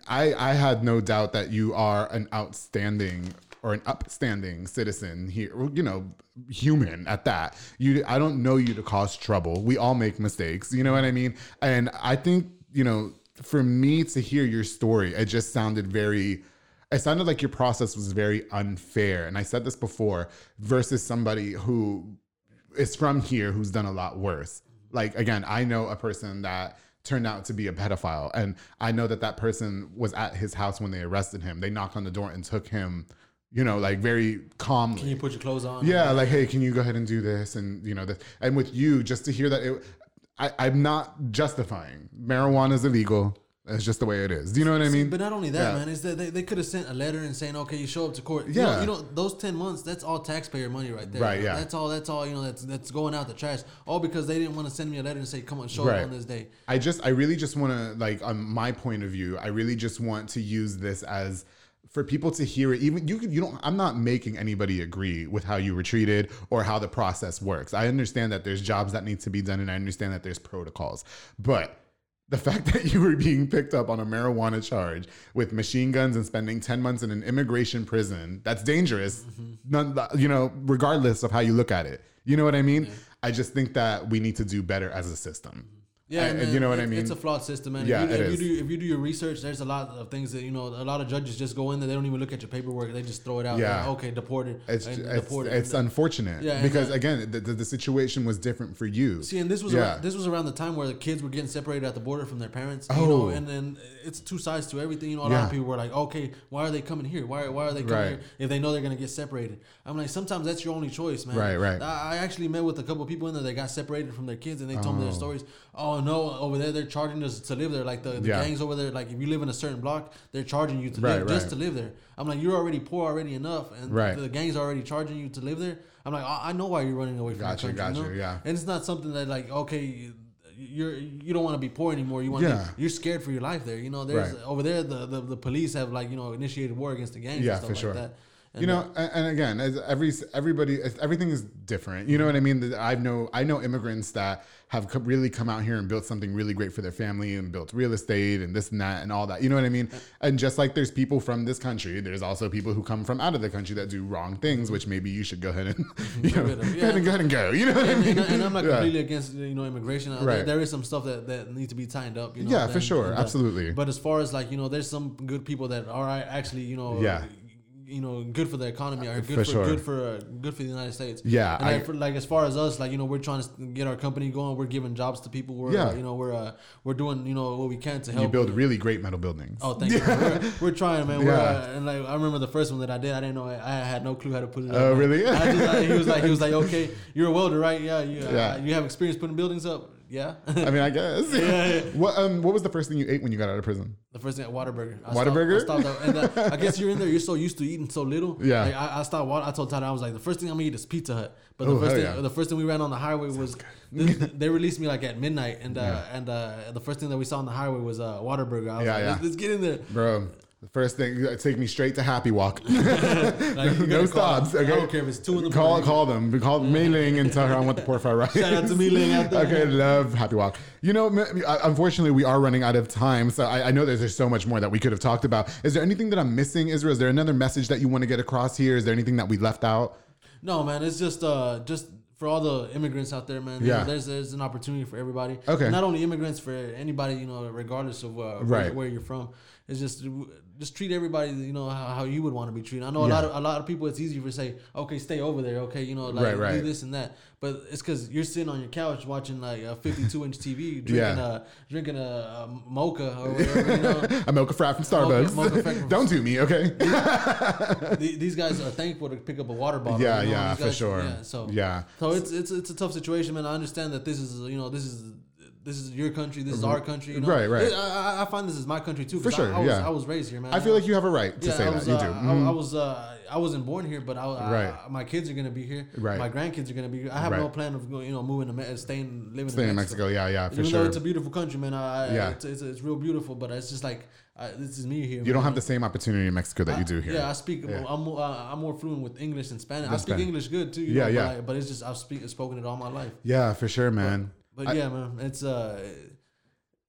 I I had no doubt that you are an outstanding or an upstanding citizen here. You know, human at that. You, I don't know you to cause trouble. We all make mistakes. You know what I mean? And I think you know, for me to hear your story, it just sounded very it sounded like your process was very unfair. And I said this before, versus somebody who is from here who's done a lot worse. Like, again, I know a person that turned out to be a pedophile. And I know that that person was at his house when they arrested him. They knocked on the door and took him, you know, like very calmly. Can you put your clothes on? Yeah, like, hey, can you go ahead and do this? And you know, this, and with you, just to hear that it, I, I'm not justifying marijuana is illegal. It's just the way it is. Do you know what I mean? But not only that, Yeah. man, is that they, they could have sent a letter and saying, okay, you show up to court. You Yeah. know, you know, those ten months, that's all taxpayer money right there. Right, yeah. That's all. That's all. You know, that's that's going out the trash. All because they didn't want to send me a letter and say, come on, show Right. up on this day. I just, I really just want to, like, on my point of view, I really just want to use this as for people to hear it. Even you, could, you don't. I'm not making anybody agree with how you were treated or how the process works. I understand that there's jobs that need to be done, and I understand that there's protocols, but. The fact that you were being picked up on a marijuana charge with machine guns and spending 10 months in an immigration prison, that's dangerous, mm-hmm. none, uh, you know, regardless of how you look at it. You know what I mean? I just think that we need to do better as a system. Yeah, And- and you know what I mean? It's a flawed system, man. Yeah, if you, if you do if you do your research, there's a lot of things that you know. A lot of judges just go in there, they don't even look at your paperwork. They just throw it out. Yeah. Yeah. okay, deported. It's and it's, deported. it's unfortunate Yeah, because again the, the, the situation was different for you. See, and this was Yeah. around, this was around the time where the kids were getting separated at the border from their parents. You Oh. know, and then it's two sides to everything. You know, a lot of people were like, "Okay, why are they coming here? Why, why are they coming Right. here if they know they're gonna get separated?" I'm like, sometimes that's your only choice, man. Right, right. I, I actually met with a couple of people in there that got separated from their kids, and they told me their oh. stories. Oh Oh, no, over there they're charging us to live there. Like the, the Yeah. gangs over there, like if you live in a certain block, they're charging you to Right, live just to live there. I'm like, you're already poor already enough, and Right. the gangs are already charging you to live there. I'm like, I, I know why you're running away from Gotcha, the country. gotcha, you know? yeah. And it's not something that like okay, you're you don't want to be poor anymore. You want Yeah. to, you're scared for your life there. You know, there's Right. over there the, the the police have like you know initiated war against the gangs. Yeah, and stuff for like sure. That. And, you know, uh, and, and again, as every everybody, everything is different. You know what I mean? That I know, I know immigrants that have co- really come out here and built something really great for their family and built real estate and this and that and all that. You know what I mean? And just like there's people from this country, there's also people who come from out of the country that do wrong things, which maybe you should go ahead and you know, of. go ahead and go ahead and go. You know what I mean? and, and I'm not Yeah. completely against you know immigration. Uh, Right. There, there is some stuff that, that needs to be tightened up. You know, Yeah, for sure. uh, Absolutely. But as far as like you know, there's some good people that are actually you know Yeah. You know good for the economy or good For for, sure. good for uh, good for the United States. Yeah, and like, for, like as far as us, like you know, we're trying to get our company going. We're giving jobs to people. We're Yeah. uh, you know we're uh, we're doing you know what we can to help. You build really great metal buildings. Oh, thank you. We're, we're trying, man. We're, Yeah. uh, and like I remember the first one that I did, I didn't know. I, I had no clue how to put it. up, Oh, really? I just, I, he was like, he was like, okay, you're a welder, right? Yeah, you, uh, Yeah. you have experience putting buildings up. Yeah. I mean, I guess. yeah. What um what was the first thing you ate when you got out of prison? The first thing at Whataburger. I Whataburger? Stopped, I stopped and I guess you're in there. You're so used to eating so little. Yeah. Like, I, I stopped. Water, I told Tyler I was like, the first thing I'm gonna eat is Pizza Hut. But the Oh, first thing, yeah. the first thing we ran on the highway was they, they released me like at midnight, and uh, and uh, the first thing that we saw on the highway was uh, Whataburger. I was Yeah, like, yeah. Let's, let's get in there. Bro, the first thing take me straight to Happy Wok. Like, no stops. them. Okay. I don't care if it's two in the Call morning. call them. Call Mei Ling and tell her I want the pork fried rice. Shout out to Ling out there. Okay, love Happy Wok. You know, unfortunately, we are running out of time. So I, I know there's, there's so much more that we could have talked about. Is there anything that I'm missing, Israel? Is there another message that you want to get across here? Is there anything that we left out? No, man, it's just uh just for all the immigrants out there, man. you Yeah. know, there's there's an opportunity for everybody. Okay. Not only immigrants, for anybody, you know, regardless of uh, Right. where, where you're from. It's just just treat everybody, you know, how, how you would want to be treated. I know a Yeah. lot of a lot of people. It's easy for say, okay, stay over there, okay, you know, like Right, right. do this and that. But it's because you're sitting on your couch watching like a 52 inch TV, drinking Yeah. a drinking a, a mocha or whatever, you know. A mocha frat from Starbucks. mocha frat from- Don't do me, okay? The- these guys are thankful to pick up a water bottle. Yeah, you know, yeah, these for sure. Yeah, so Yeah. so it's it's it's a tough situation, man. I understand that this is you know this is this is your country, this is our country. You know? Right, right. I, I- I find this is my country too. For sure, I, I was, yeah. I was raised here, man. I feel like you have a right to yeah, say I that. you uh, do. I, Mhm. I was uh, I wasn't born here, but I, I, Right. my kids are gonna be here. Right. My grandkids are gonna be here. I have Right. no plan of going, you know moving to Me- staying living Staying in Mexico. Mexico, yeah, yeah, for Even sure. though it's a beautiful country, man. I, Yeah. it's, it's, it's real beautiful, but it's just like I, this is me here. you don't have the same opportunity in Mexico that you do here. Yeah, I speak. Yeah. I'm more, uh, I'm more fluent with English and Spanish. I speak Spanish. English good too. You Yeah, know, yeah. But, I, but it's just I've speak, spoken it all my life. Yeah, for sure, man. But yeah, man, it's uh,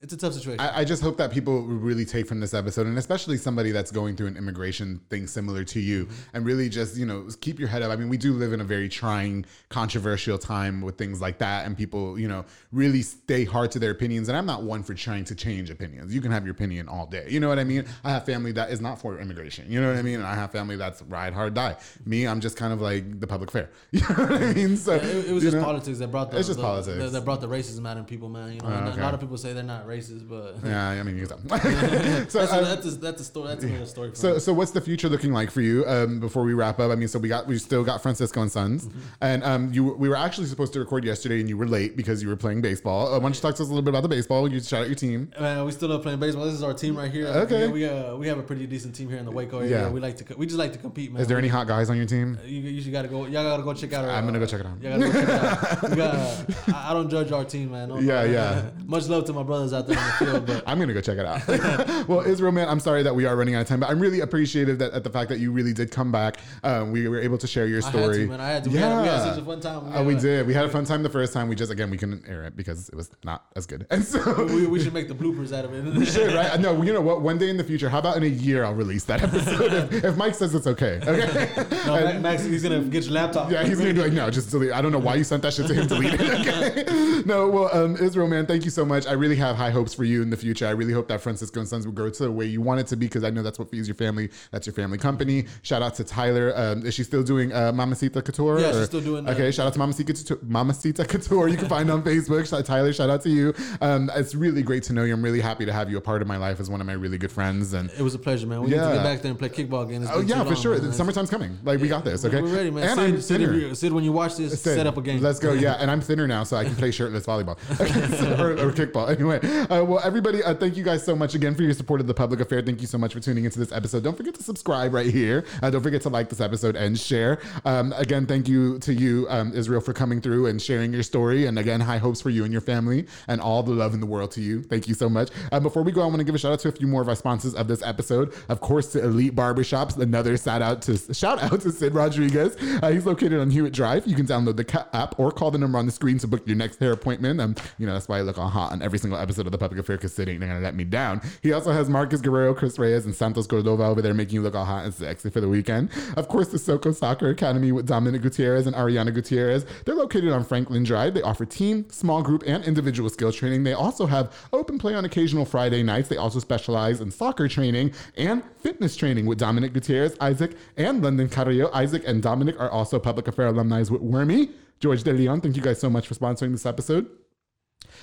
it's a tough situation. I, I just hope that people really take from this episode, and especially somebody that's going through an immigration thing similar to you, Mm-hmm. and really just you know keep your head up. I mean, we do live in a very trying, controversial time with things like that, and people you know really stay hard to their opinions. And I'm not one for trying to change opinions. You can have your opinion all day. You know what I mean? I have family that is not for immigration. You know what I mean? And I have family that's ride hard die. Me, I'm just kind of like the public fair. You know what I mean? So it, it was just know? politics that brought the, It's just the- politics. that, that brought the racism out in people, man. You know, and okay. a lot of people say they're not racist, but Yeah, I mean, you so, that's, uh, a, that's, a, that's a story. That's another story. For So, me. so what's the future looking like for you? Um, before we wrap up, I mean, so we got we still got Francisco and Sons, Mm-hmm. and um, you we were actually supposed to record yesterday, and you were late because you were playing baseball. Uh, why don't you talk to us a little bit about the baseball? You shout out your team. Man, we still love playing baseball. This is our team right here. Okay. we we, uh, we have a pretty decent team here in the Waco area. Yeah. we like to we just like to compete, man. Is there any hot guys on your team? You, you should gotta go. Y'all gotta go check out. Our, I'm gonna go uh, check it out. Y'all gotta go check it out. Got, uh, I, I don't judge our team, man. Don't- Yeah, yeah. Much love to my brothers out there the field, but I'm gonna go check it out. well, Israel, man, I'm sorry that we are running out of time, but I'm really appreciative that at the fact that you really did come back. Um, we were able to share your I story. had to, man. I had to. We, Yeah, had, we had such a fun time. Uh, we had, did. We had a fun time the first time. We just again we couldn't air it because it was not as good, and so We, we should make the bloopers out of it. we should, right? No, you know what? One day in the future, how about in a year I'll release that episode if, if Mike says it's okay. Okay. no, Ma- Max, he's gonna get your laptop. Yeah, he's gonna be like, no, just delete. I don't know why you sent that shit to him. Delete it. Okay. No, well, um, Israel, man, thank you so much. I really have high hopes for you in the future. I really hope that Francisco and Sons will grow to the way you want it to be because I know that's what feeds your family. That's your family company. Shout out to Tyler. Um, is she still doing uh, Mamacita Couture? Yeah, she's still doing that. Okay, shout out to Mamacita Couture. Mamacita Couture. You can find on Facebook. Tyler, shout out to you. Um, it's really great to know you. I'm really happy to have you a part of my life as one of my really good friends. And It was a pleasure, man. We need to get back there and play kickball again. It's oh yeah, for long, sure. man. Summertime's coming. Like we got this. Okay, We're ready, man. And Sid, I'm Sid, thinner. you- Sid, when you watch this, Sid, set up a game. Let's go. Yeah, and I'm thinner now, so I can play shirtless volleyball Okay, so- or, or kickball. Anyway, uh, well, everybody, uh, thank you guys so much again for your support of the public affair. Thank you so much for tuning into this episode. Don't forget to subscribe right here. Uh, don't forget to like this episode and share. Um, again, thank you to you, um, Israel, for coming through and sharing your story. And again, high hopes for you and your family, and all the love in the world to you. Thank you so much. Um, before we go, I want to give a shout out to a few more of our sponsors of this episode. Of course, to Elite Barbershops. Another shout out to shout out to Sid Rodriguez. Uh, he's located on Hewitt Drive. You can download the app or call the number on the screen to book your next hair appointment. Um, you know that's why I look all hot on every single episode episode of The Public Affair because Sid ain't gonna let me down. He also has Marcus Guerrero, Chris Reyes, and Santos Cordova over there making you look all hot and sexy for the weekend. Of course, the Soko Soccer Academy with Dominic Gutierrez and Ariana Gutierrez. They're located on Franklin Drive. They offer team, small group, and individual skill training. They also have open play on occasional Friday nights. They also specialize in soccer training and fitness training with Dominic Gutierrez, Isaac, and London Carrillo. Isaac and Dominic are also Public Affair alumni with Wormy. George De Leon, thank you guys so much for sponsoring this episode.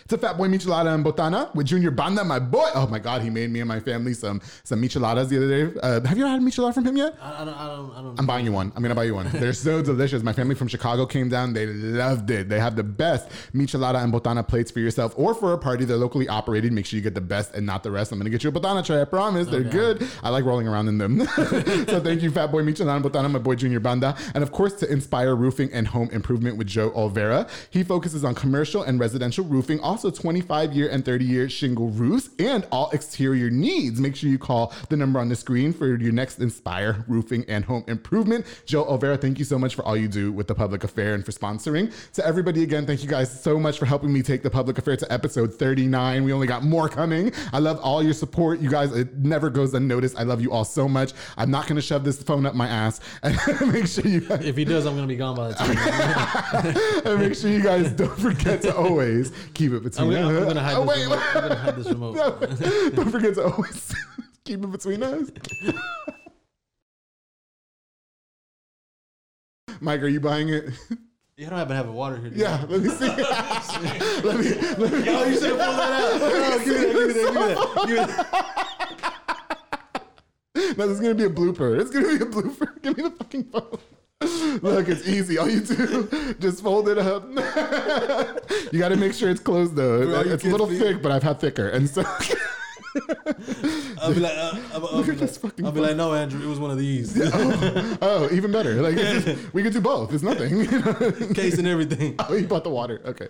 To Fatboy Michelada and Botana with Junior Banda, my boy. Oh my God, he made me and my family some some micheladas the other day. Uh, have you had a michelada from him yet? I, I don't, I don't, I don't. I'm buying you one. I'm gonna buy you one. They're so delicious. My family from Chicago came down. They loved it. They have the best michelada and botana plates for yourself or for a party. They're locally operated. Make sure you get the best and not the rest. I'm gonna get you a botana tray. I promise. They're good. I like rolling around in them. so thank you, Fat Boy Michelada and Botana, my boy Junior Banda, and of course to Inspire Roofing and Home Improvement with Joe Olvera. He focuses on commercial and residential roofing, also 25 year and 30 year shingle roofs, and all exterior needs. Make sure you call the number on the screen for your next Inspire Roofing and Home Improvement. Joe Olvera, thank you so much for all you do with the Public Affair and for sponsoring. To everybody again, thank you guys so much for helping me take the Public Affair to episode 39. We only got more coming. I love all your support. You guys, it never goes unnoticed. I love you all so much. I'm not going to shove this phone up my ass. And make sure you guys, if he does, I'm gonna be gone by the time. and make sure you guys don't forget to always keep it between I'm, gonna- I'm us. gonna hide Oh, this wait, remote. I'm gonna hide this remote. No, don't forget to always keep it between us. Mike, are you buying it? You don't happen to have a water here. you? Yeah, let me see. let me, let me. Oh, you should have pulled that out. No, give me that. Give me that. Give me that. Give me that. No, this is gonna be a blooper. It's gonna be a blooper. Give me the fucking phone. Look, it's easy. All you do, just fold it up. you got to make sure it's closed though. Bro, it's a little be- thick, but I've had thicker, and so I'll be like, uh, I'll, I'll, be like, I'll be like, no, Andrew, it was one of these. oh, even better. Like just- we could do both. It's nothing. Case and everything. oh, you bought the water. Okay.